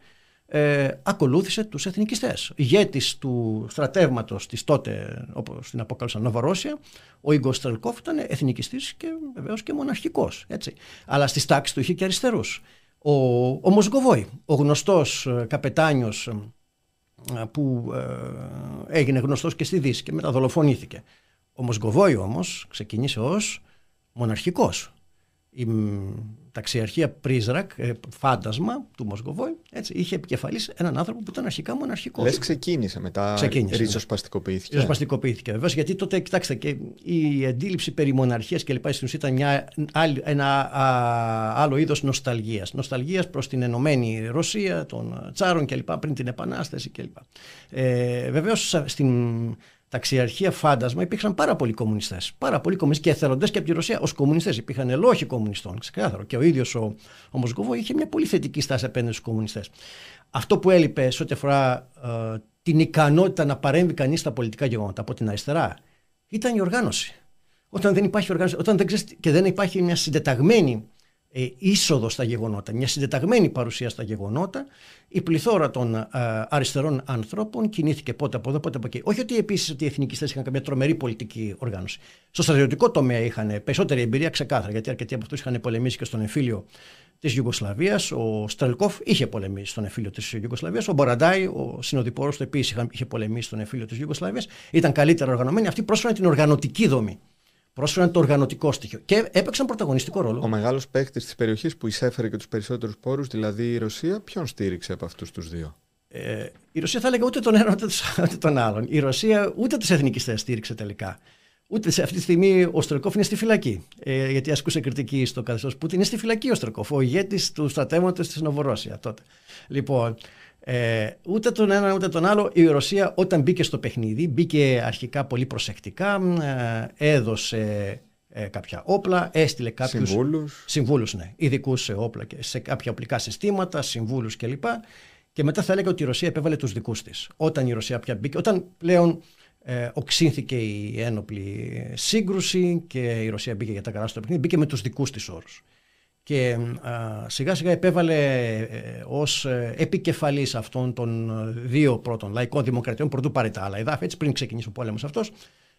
ε, ακολούθησε τους εθνικιστές. Ηγέτης του στρατεύματος της τότε, όπως την αποκαλούσαν Νοβαρόσια, ο Ιγκο Στρελκόφ ήταν εθνικιστής και βεβαίως και μοναρχικός. Έτσι. Αλλά στις τάξεις του είχε και αριστερούς. Ο, ο Μοσγκοβόη, ο γνωστός ε, καπετάνιος ε, που ε, έγινε γνωστός και στη Δύση και μετά δολοφονήθηκε. Ο Μοσγκοβόη όμως ξεκίνησε ως μοναρχικός η ταξιαρχία Πρίζρακ, ε, φάντασμα του Μοσκοβόη, έτσι, είχε επικεφαλής έναν άνθρωπο που ήταν αρχικά μοναρχικός. Λες, ξεκίνησε μετά. Ξεκίνησε. Ναι. Ριζοσπαστικοποιήθηκε. Ριζοσπαστικοποιήθηκε βεβαίως, γιατί τότε, κοιτάξτε, και η αντίληψη περί μοναρχίας και λοιπά στην ήταν μια, ένα α, άλλο είδος νοσταλγίας. Νοσταλγίας προς την Ενωμένη Ρωσία, των Τσάρων κλπ. πριν την Επανάσταση κλπ. Ε, Βεβαίως στην ταξιαρχία φάντασμα υπήρχαν πάρα πολλοί κομμουνιστές. Πάρα πολλοί κομμουνιστές και εθελοντές και από τη Ρωσία ως κομμουνιστές. Υπήρχαν ελόχοι κομμουνιστών, ξεκάθαρο. Και ο ίδιος ο, ο Μοσκοβό είχε μια πολύ θετική στάση απέναντι στους κομμουνιστές. Αυτό που έλειπε σε ό,τι αφορά ε, την ικανότητα να παρέμβει κανείς στα πολιτικά γεγονότα από την αριστερά ήταν η οργάνωση. Όταν δεν υπάρχει οργάνωση, όταν δεν ξέρεις, και δεν υπάρχει μια συντεταγμένη ε, είσοδο στα γεγονότα, μια συντεταγμένη παρουσία στα γεγονότα, η πληθώρα των ε, αριστερών ανθρώπων κινήθηκε πότε από εδώ, πότε από εκεί. Όχι ότι επίσης ότι οι εθνικιστές είχαν καμία τρομερή πολιτική οργάνωση. Στο στρατιωτικό τομέα είχαν περισσότερη εμπειρία ξεκάθαρα, γιατί αρκετοί από αυτούς είχαν πολεμήσει και στον εμφύλιο της Ιουγκοσλαβίας. Ο Στρελκόφ είχε πολεμήσει στον εμφύλιο της Ιουγκοσλαβίας. Ο Μποραντάη, ο συνοδοιπόρος του, επίσης είχε πολεμήσει στον εμφύλιο της Ιουγκοσλαβίας. Ήταν καλύτερα οργανωμένοι. Αυτοί πρόσφεραν την οργανωτική δομή πρόσφεραν το οργανωτικό στοιχείο και έπαιξαν πρωταγωνιστικό ρόλο. Ο μεγάλος παίκτη της περιοχής που εισέφερε και τους περισσότερους πόρους, δηλαδή η Ρωσία, ποιον στήριξε από αυτούς τους δύο; Ε, η Ρωσία θα έλεγα ούτε τον ένα ούτε τον άλλον. Η Ρωσία ούτε του εθνικιστέ στήριξε τελικά. Ούτε σε αυτή τη στιγμή ο Στρεκόφ είναι στη φυλακή. Ε, γιατί ασκούσε κριτική στο καθεστώς Πούτιν. Είναι στη φυλακή ο Στρεκόφ, ο ηγέτης του στρατεύματος της Νοβορώσια τότε. Λοιπόν, ε, ούτε τον ένα ούτε τον άλλο. Η Ρωσία όταν μπήκε στο παιχνίδι, μπήκε αρχικά πολύ προσεκτικά, ε, έδωσε ε, κάποια όπλα, έστειλε κάποιους συμβούλους, συμβούλους ναι, ειδικούς σε όπλα και σε κάποια οπλικά συστήματα, συμβούλους κλπ. Και μετά θα έλεγα ότι η Ρωσία επέβαλε τους δικούς της. Όταν η Ρωσία πια μπήκε, όταν πλέον ε, οξύνθηκε η ένοπλη σύγκρουση και η Ρωσία μπήκε για τα καλά στο παιχνίδι, μπήκε με τους δικούς της όρους και σιγά σιγά επέβαλε ε, ως ε, επικεφαλής αυτών των δύο πρώτων λαϊκών δημοκρατιών πρωτού πάρει τα άλλα εδάφη, έτσι πριν ξεκινήσει ο πόλεμος αυτός,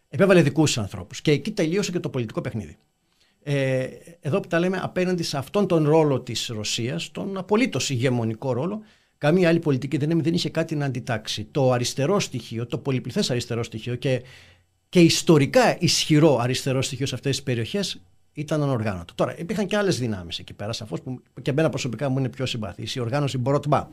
επέβαλε δικούς ανθρώπους και εκεί τελείωσε και το πολιτικό παιχνίδι. Ε, εδώ που τα λέμε απέναντι σε αυτόν τον ρόλο της Ρωσίας, τον απολύτως ηγεμονικό ρόλο, καμία άλλη πολιτική δεν, δεν είχε κάτι να αντιτάξει. Το αριστερό στοιχείο, το πολυπληθές αριστερό στοιχείο και, και ιστορικά ισχυρό αριστερό στοιχείο σε αυτές τις περιοχές ήταν ανοργάνωτο. Τώρα, υπήρχαν και άλλες δυνάμεις εκεί πέρα, σαφώς που και εμένα προσωπικά μου είναι πιο συμπαθής. Η οργάνωση Μποροτμπά.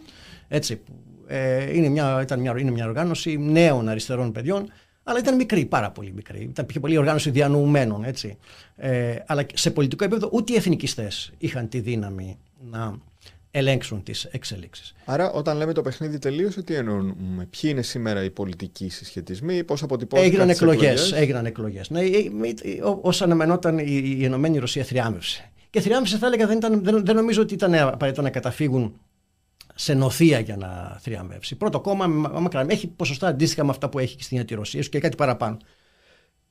Έτσι, που, ε, είναι, μια, ήταν μια, είναι μια οργάνωση νέων αριστερών παιδιών, αλλά ήταν μικρή, πάρα πολύ μικρή. Ήταν πιο πολύ οργάνωση διανοουμένων. Έτσι. Ε, αλλά σε πολιτικό επίπεδο ούτε οι εθνικιστές είχαν τη δύναμη να ελέγξουν τις εξελίξεις. Άρα, όταν λέμε το παιχνίδι τελείωσε, τι εννοούμε, ποιοι είναι σήμερα οι πολιτικοί συσχετισμοί, πώς αποτυπώθηκαν. Έγιναν εκλογές. Έγιναν εκλογές. Ναι, Ω αναμενόταν η, η Ενωμένη Ρωσία θριάμβευσε. Και θριάμβευσε, θα έλεγα, δεν, ήταν, δεν, δεν νομίζω ότι ήταν απαραίτητο να καταφύγουν σε νοθεία για να θριαμβεύσει. Πρώτο κόμμα, έχει ποσοστά αντίστοιχα με αυτά που έχει και στην Ρωσία και κάτι παραπάνω.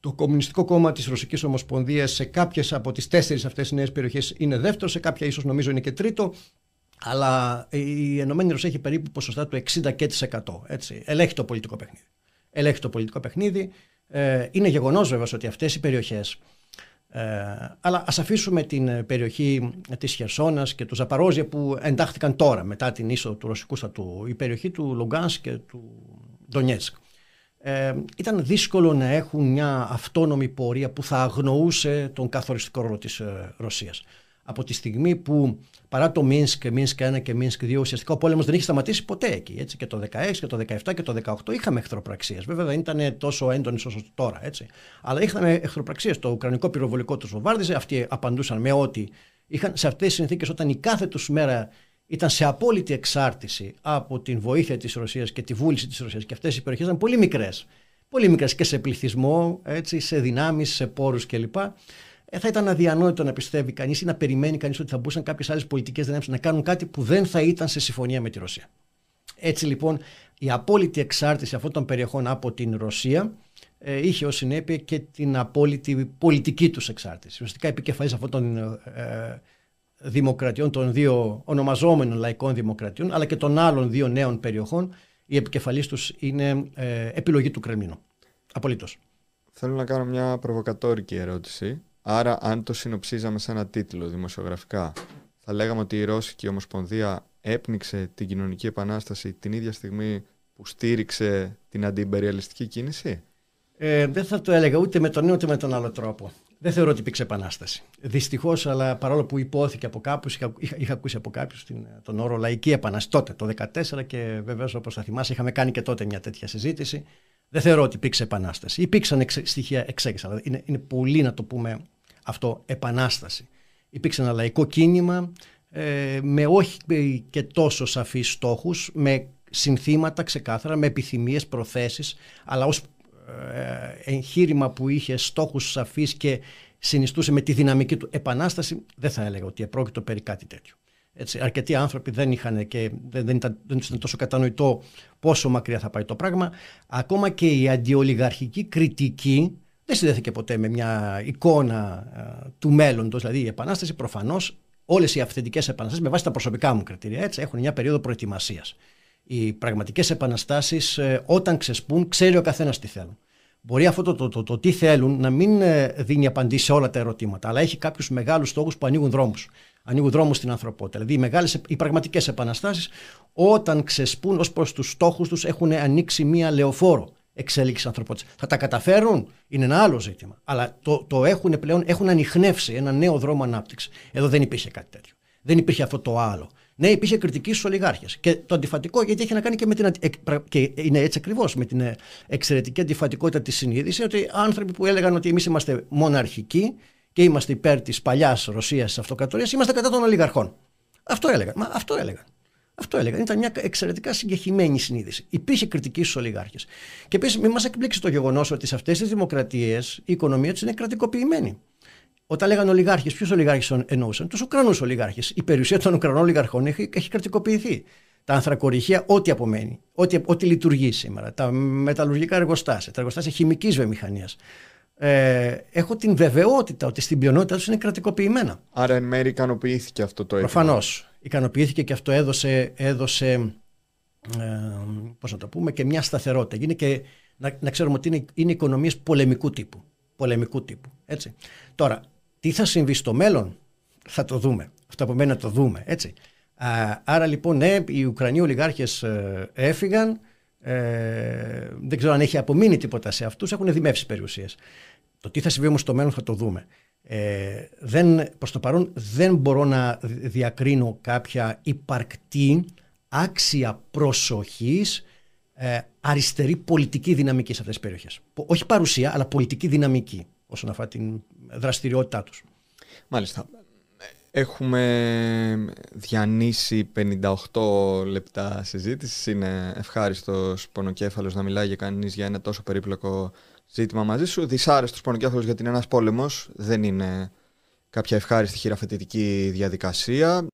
Το Κομμουνιστικό Κόμμα της Ρωσικής Ομοσπονδίας σε κάποιες από τις τέσσερις αυτές νέες περιοχές είναι δεύτερο, σε κάποια ίσως νομίζω είναι και τρίτο. Αλλά η Ενωμένη Ρωσία έχει περίπου ποσοστά του 60 και έτσι. Ελέγχει το πολιτικό παιχνίδι. Ελέγχει το πολιτικό παιχνίδι. Ε, είναι γεγονός βέβαια ότι αυτές οι περιοχές. Ε, αλλά ας αφήσουμε την περιοχή της Χερσόνας και του Ζαπαρόζια που εντάχθηκαν τώρα μετά την είσοδο του ρωσικού στρατού η περιοχή του Λουγκάνσκ και του Ντονιέτσκ ε, ήταν δύσκολο να έχουν μια αυτόνομη πορεία που θα αγνοούσε τον καθοριστικό ρόλο της ε, Ρωσίας. Από τη στιγμή που παρά το Μίνσκ, Μίνσκ 1 και Μίνσκ 2, ουσιαστικά ο πόλεμος δεν είχε σταματήσει ποτέ εκεί. Έτσι. Και το 16 και το 17 και το 18 είχαμε εχθροπραξίες. Βέβαια δεν ήταν τόσο έντονες όσο τώρα. Έτσι. Αλλά είχαμε εχθροπραξίες. Το Ουκρανικό πυροβολικό τους βομβάρδιζε. Αυτοί απαντούσαν με ότι είχαν σε αυτές τις συνθήκες όταν η κάθε τους μέρα ήταν σε απόλυτη εξάρτηση από την βοήθεια της Ρωσίας και τη βούληση της Ρωσίας και αυτές οι περιοχές ήταν πολύ μικρές. Πολύ μικρές και σε πληθυσμό, έτσι, σε δυνάμεις, σε πόρους κλπ. Ε, θα ήταν αδιανόητο να πιστεύει κανείς ή να περιμένει κανείς ότι θα μπορούσαν κάποιες άλλες πολιτικές δυνάμει να κάνουν κάτι που δεν θα ήταν σε συμφωνία με τη Ρωσία. Έτσι λοιπόν η απόλυτη εξάρτηση αυτών των περιοχών από την Ρωσία ε, είχε ως συνέπεια και την απόλυτη πολιτική τους εξάρτηση. Ουσιαστικά επικεφαλής αυτών των ε, δημοκρατιών, των δύο ονομαζόμενων λαϊκών δημοκρατιών, αλλά και των άλλων δύο νέων περιοχών, η επικεφαλής τους είναι ε, επιλογή του Κρεμλίνου. Απολύτως. Θέλω να κάνω μια προβοκατόρικη ερώτηση. Άρα, αν το συνοψίζαμε σε ένα τίτλο δημοσιογραφικά, θα λέγαμε ότι η Ρώσικη Ομοσπονδία έπνιξε την κοινωνική επανάσταση την ίδια στιγμή που στήριξε την αντιυμπεριαλιστική κίνηση; Ε, δεν θα το έλεγα ούτε με τον ένα ούτε με τον άλλο τρόπο. Δεν θεωρώ ότι υπήρξε επανάσταση. Δυστυχώς, αλλά παρόλο που υπόθηκε από κάποιους, είχα, είχα, είχα, ακούσει από κάποιους τον όρο λαϊκή επανάσταση τότε, το 2014, και βεβαίως όπως θα θυμάσαι, είχαμε κάνει και τότε μια τέτοια συζήτηση. Δεν θεωρώ ότι υπήρξε επανάσταση. Υπήρξαν εξ, στοιχεία εξέγερση, αλλά είναι, είναι πολύ να το πούμε αυτό επανάσταση. Υπήρξε ένα λαϊκό κίνημα ε, με όχι και τόσο σαφείς στόχους, με συνθήματα ξεκάθαρα, με επιθυμίες, προθέσεις, αλλά ως ε, εγχείρημα που είχε στόχους σαφείς και συνιστούσε με τη δυναμική του επανάσταση, δεν θα έλεγα ότι επρόκειτο περί κάτι τέτοιο. Έτσι, αρκετοί άνθρωποι δεν είχαν και δεν, δεν, ήταν, δεν ήταν τόσο κατανοητό πόσο μακριά θα πάει το πράγμα. Ακόμα και η αντιολιγαρχική κριτική δεν συνδέθηκε ποτέ με μια εικόνα του μέλλοντος. Δηλαδή η επανάσταση προφανώς όλες οι αυθεντικές επαναστάσεις με βάση τα προσωπικά μου κριτήρια έτσι, έχουν μια περίοδο προετοιμασίας οι πραγματικές επαναστάσεις ε, όταν ξεσπούν ξέρει ο καθένας τι θέλουν. Μπορεί αυτό το, το, το, το τι θέλουν να μην ε, δίνει απαντήσει σε όλα τα ερωτήματα, αλλά έχει κάποιους μεγάλους στόχους που ανοίγουν δρόμους. Ανοίγουν δρόμους στην ανθρωπότητα. Δηλαδή, οι, μεγάλες, οι πραγματικές επαναστάσεις, όταν ξεσπούν ως προς τους στόχους τους, έχουν ανοίξει μία λεωφόρο εξέλιξης ανθρωπότητας. Θα τα καταφέρουν, είναι ένα άλλο ζήτημα. Αλλά το, το έχουν πλέον, έχουν ανοιχνεύσει ένα νέο δρόμο ανάπτυξης. Εδώ δεν υπήρχε κάτι τέτοιο. Δεν υπήρχε αυτό το άλλο. Ναι, υπήρχε κριτική στους ολιγάρχες. Και το αντιφατικό, γιατί έχει να κάνει και με την. και είναι έτσι ακριβώς, με την ε, εξαιρετική αντιφατικότητα της συνείδησης, ότι άνθρωποι που έλεγαν ότι εμείς είμαστε μοναρχικοί και είμαστε υπέρ της παλιάς Ρωσίας τη αυτοκρατορίας, είμαστε κατά των ολιγαρχών. Αυτό έλεγαν. Μα αυτό έλεγαν. Αυτό έλεγαν. Ήταν μια εξαιρετικά συγκεχημένη συνείδηση. Υπήρχε κριτική στους ολιγάρχες. Και επίσης, μην μας εκπλήξει το γεγονός ότι σε αυτές τις δημοκρατίες η οικονομία τους είναι κρατικοποιημένη. Όταν λέγανε ολιγάρχες, ποιους ολιγάρχες εννοούσαν, τους Ουκρανούς ολιγάρχες. Η περιουσία των Ουκρανών ολιγαρχών έχει, έχει κρατικοποιηθεί. Τα ανθρακοριχεία, ό,τι απομένει, ό,τι, ό,τι λειτουργεί σήμερα, τα μεταλλουργικά εργοστάσια, τα εργοστάσια χημικής βιομηχανίας. Ε, έχω την βεβαιότητα ότι στην πλειονότητα τους είναι κρατικοποιημένα. Άρα, εν μέρει ικανοποιήθηκε αυτό το έθιμο. Προφανώς. Ικανοποιήθηκε και αυτό έδωσε, έδωσε ε, πώς να το πούμε, και μια σταθερότητα. Είναι και, να, να ξέρουμε ότι είναι, είναι οικονομίες πολεμικού τύπου. Πολεμικού τύπου. Έτσι. Τώρα, τι θα συμβεί στο μέλλον, θα το δούμε. Αυτό από μένα το δούμε, έτσι. Άρα λοιπόν, ναι, οι Ουκρανοί ολιγάρχες ε, έφυγαν, ε, δεν ξέρω αν έχει απομείνει τίποτα σε αυτούς, έχουν δημεύσει περιουσίες. Το τι θα συμβεί όμως στο μέλλον θα το δούμε. Ε, δεν, προς το παρόν δεν μπορώ να διακρίνω κάποια υπαρκτή άξια προσοχής ε, αριστερή πολιτική δυναμική σε αυτές τις περιοχές. Όχι παρουσία, αλλά πολιτική δυναμική όσον αφορά την δραστηριότητά τους. Μάλιστα. Έχουμε διανύσει 58 λεπτά συζήτησης. Είναι ευχάριστος πονοκέφαλος να μιλάει για κανείς για ένα τόσο περίπλοκο ζήτημα μαζί σου. Δυσάρεστος πονοκέφαλο γιατί είναι ένας πόλεμος. Δεν είναι κάποια ευχάριστη χειραφετητική διαδικασία.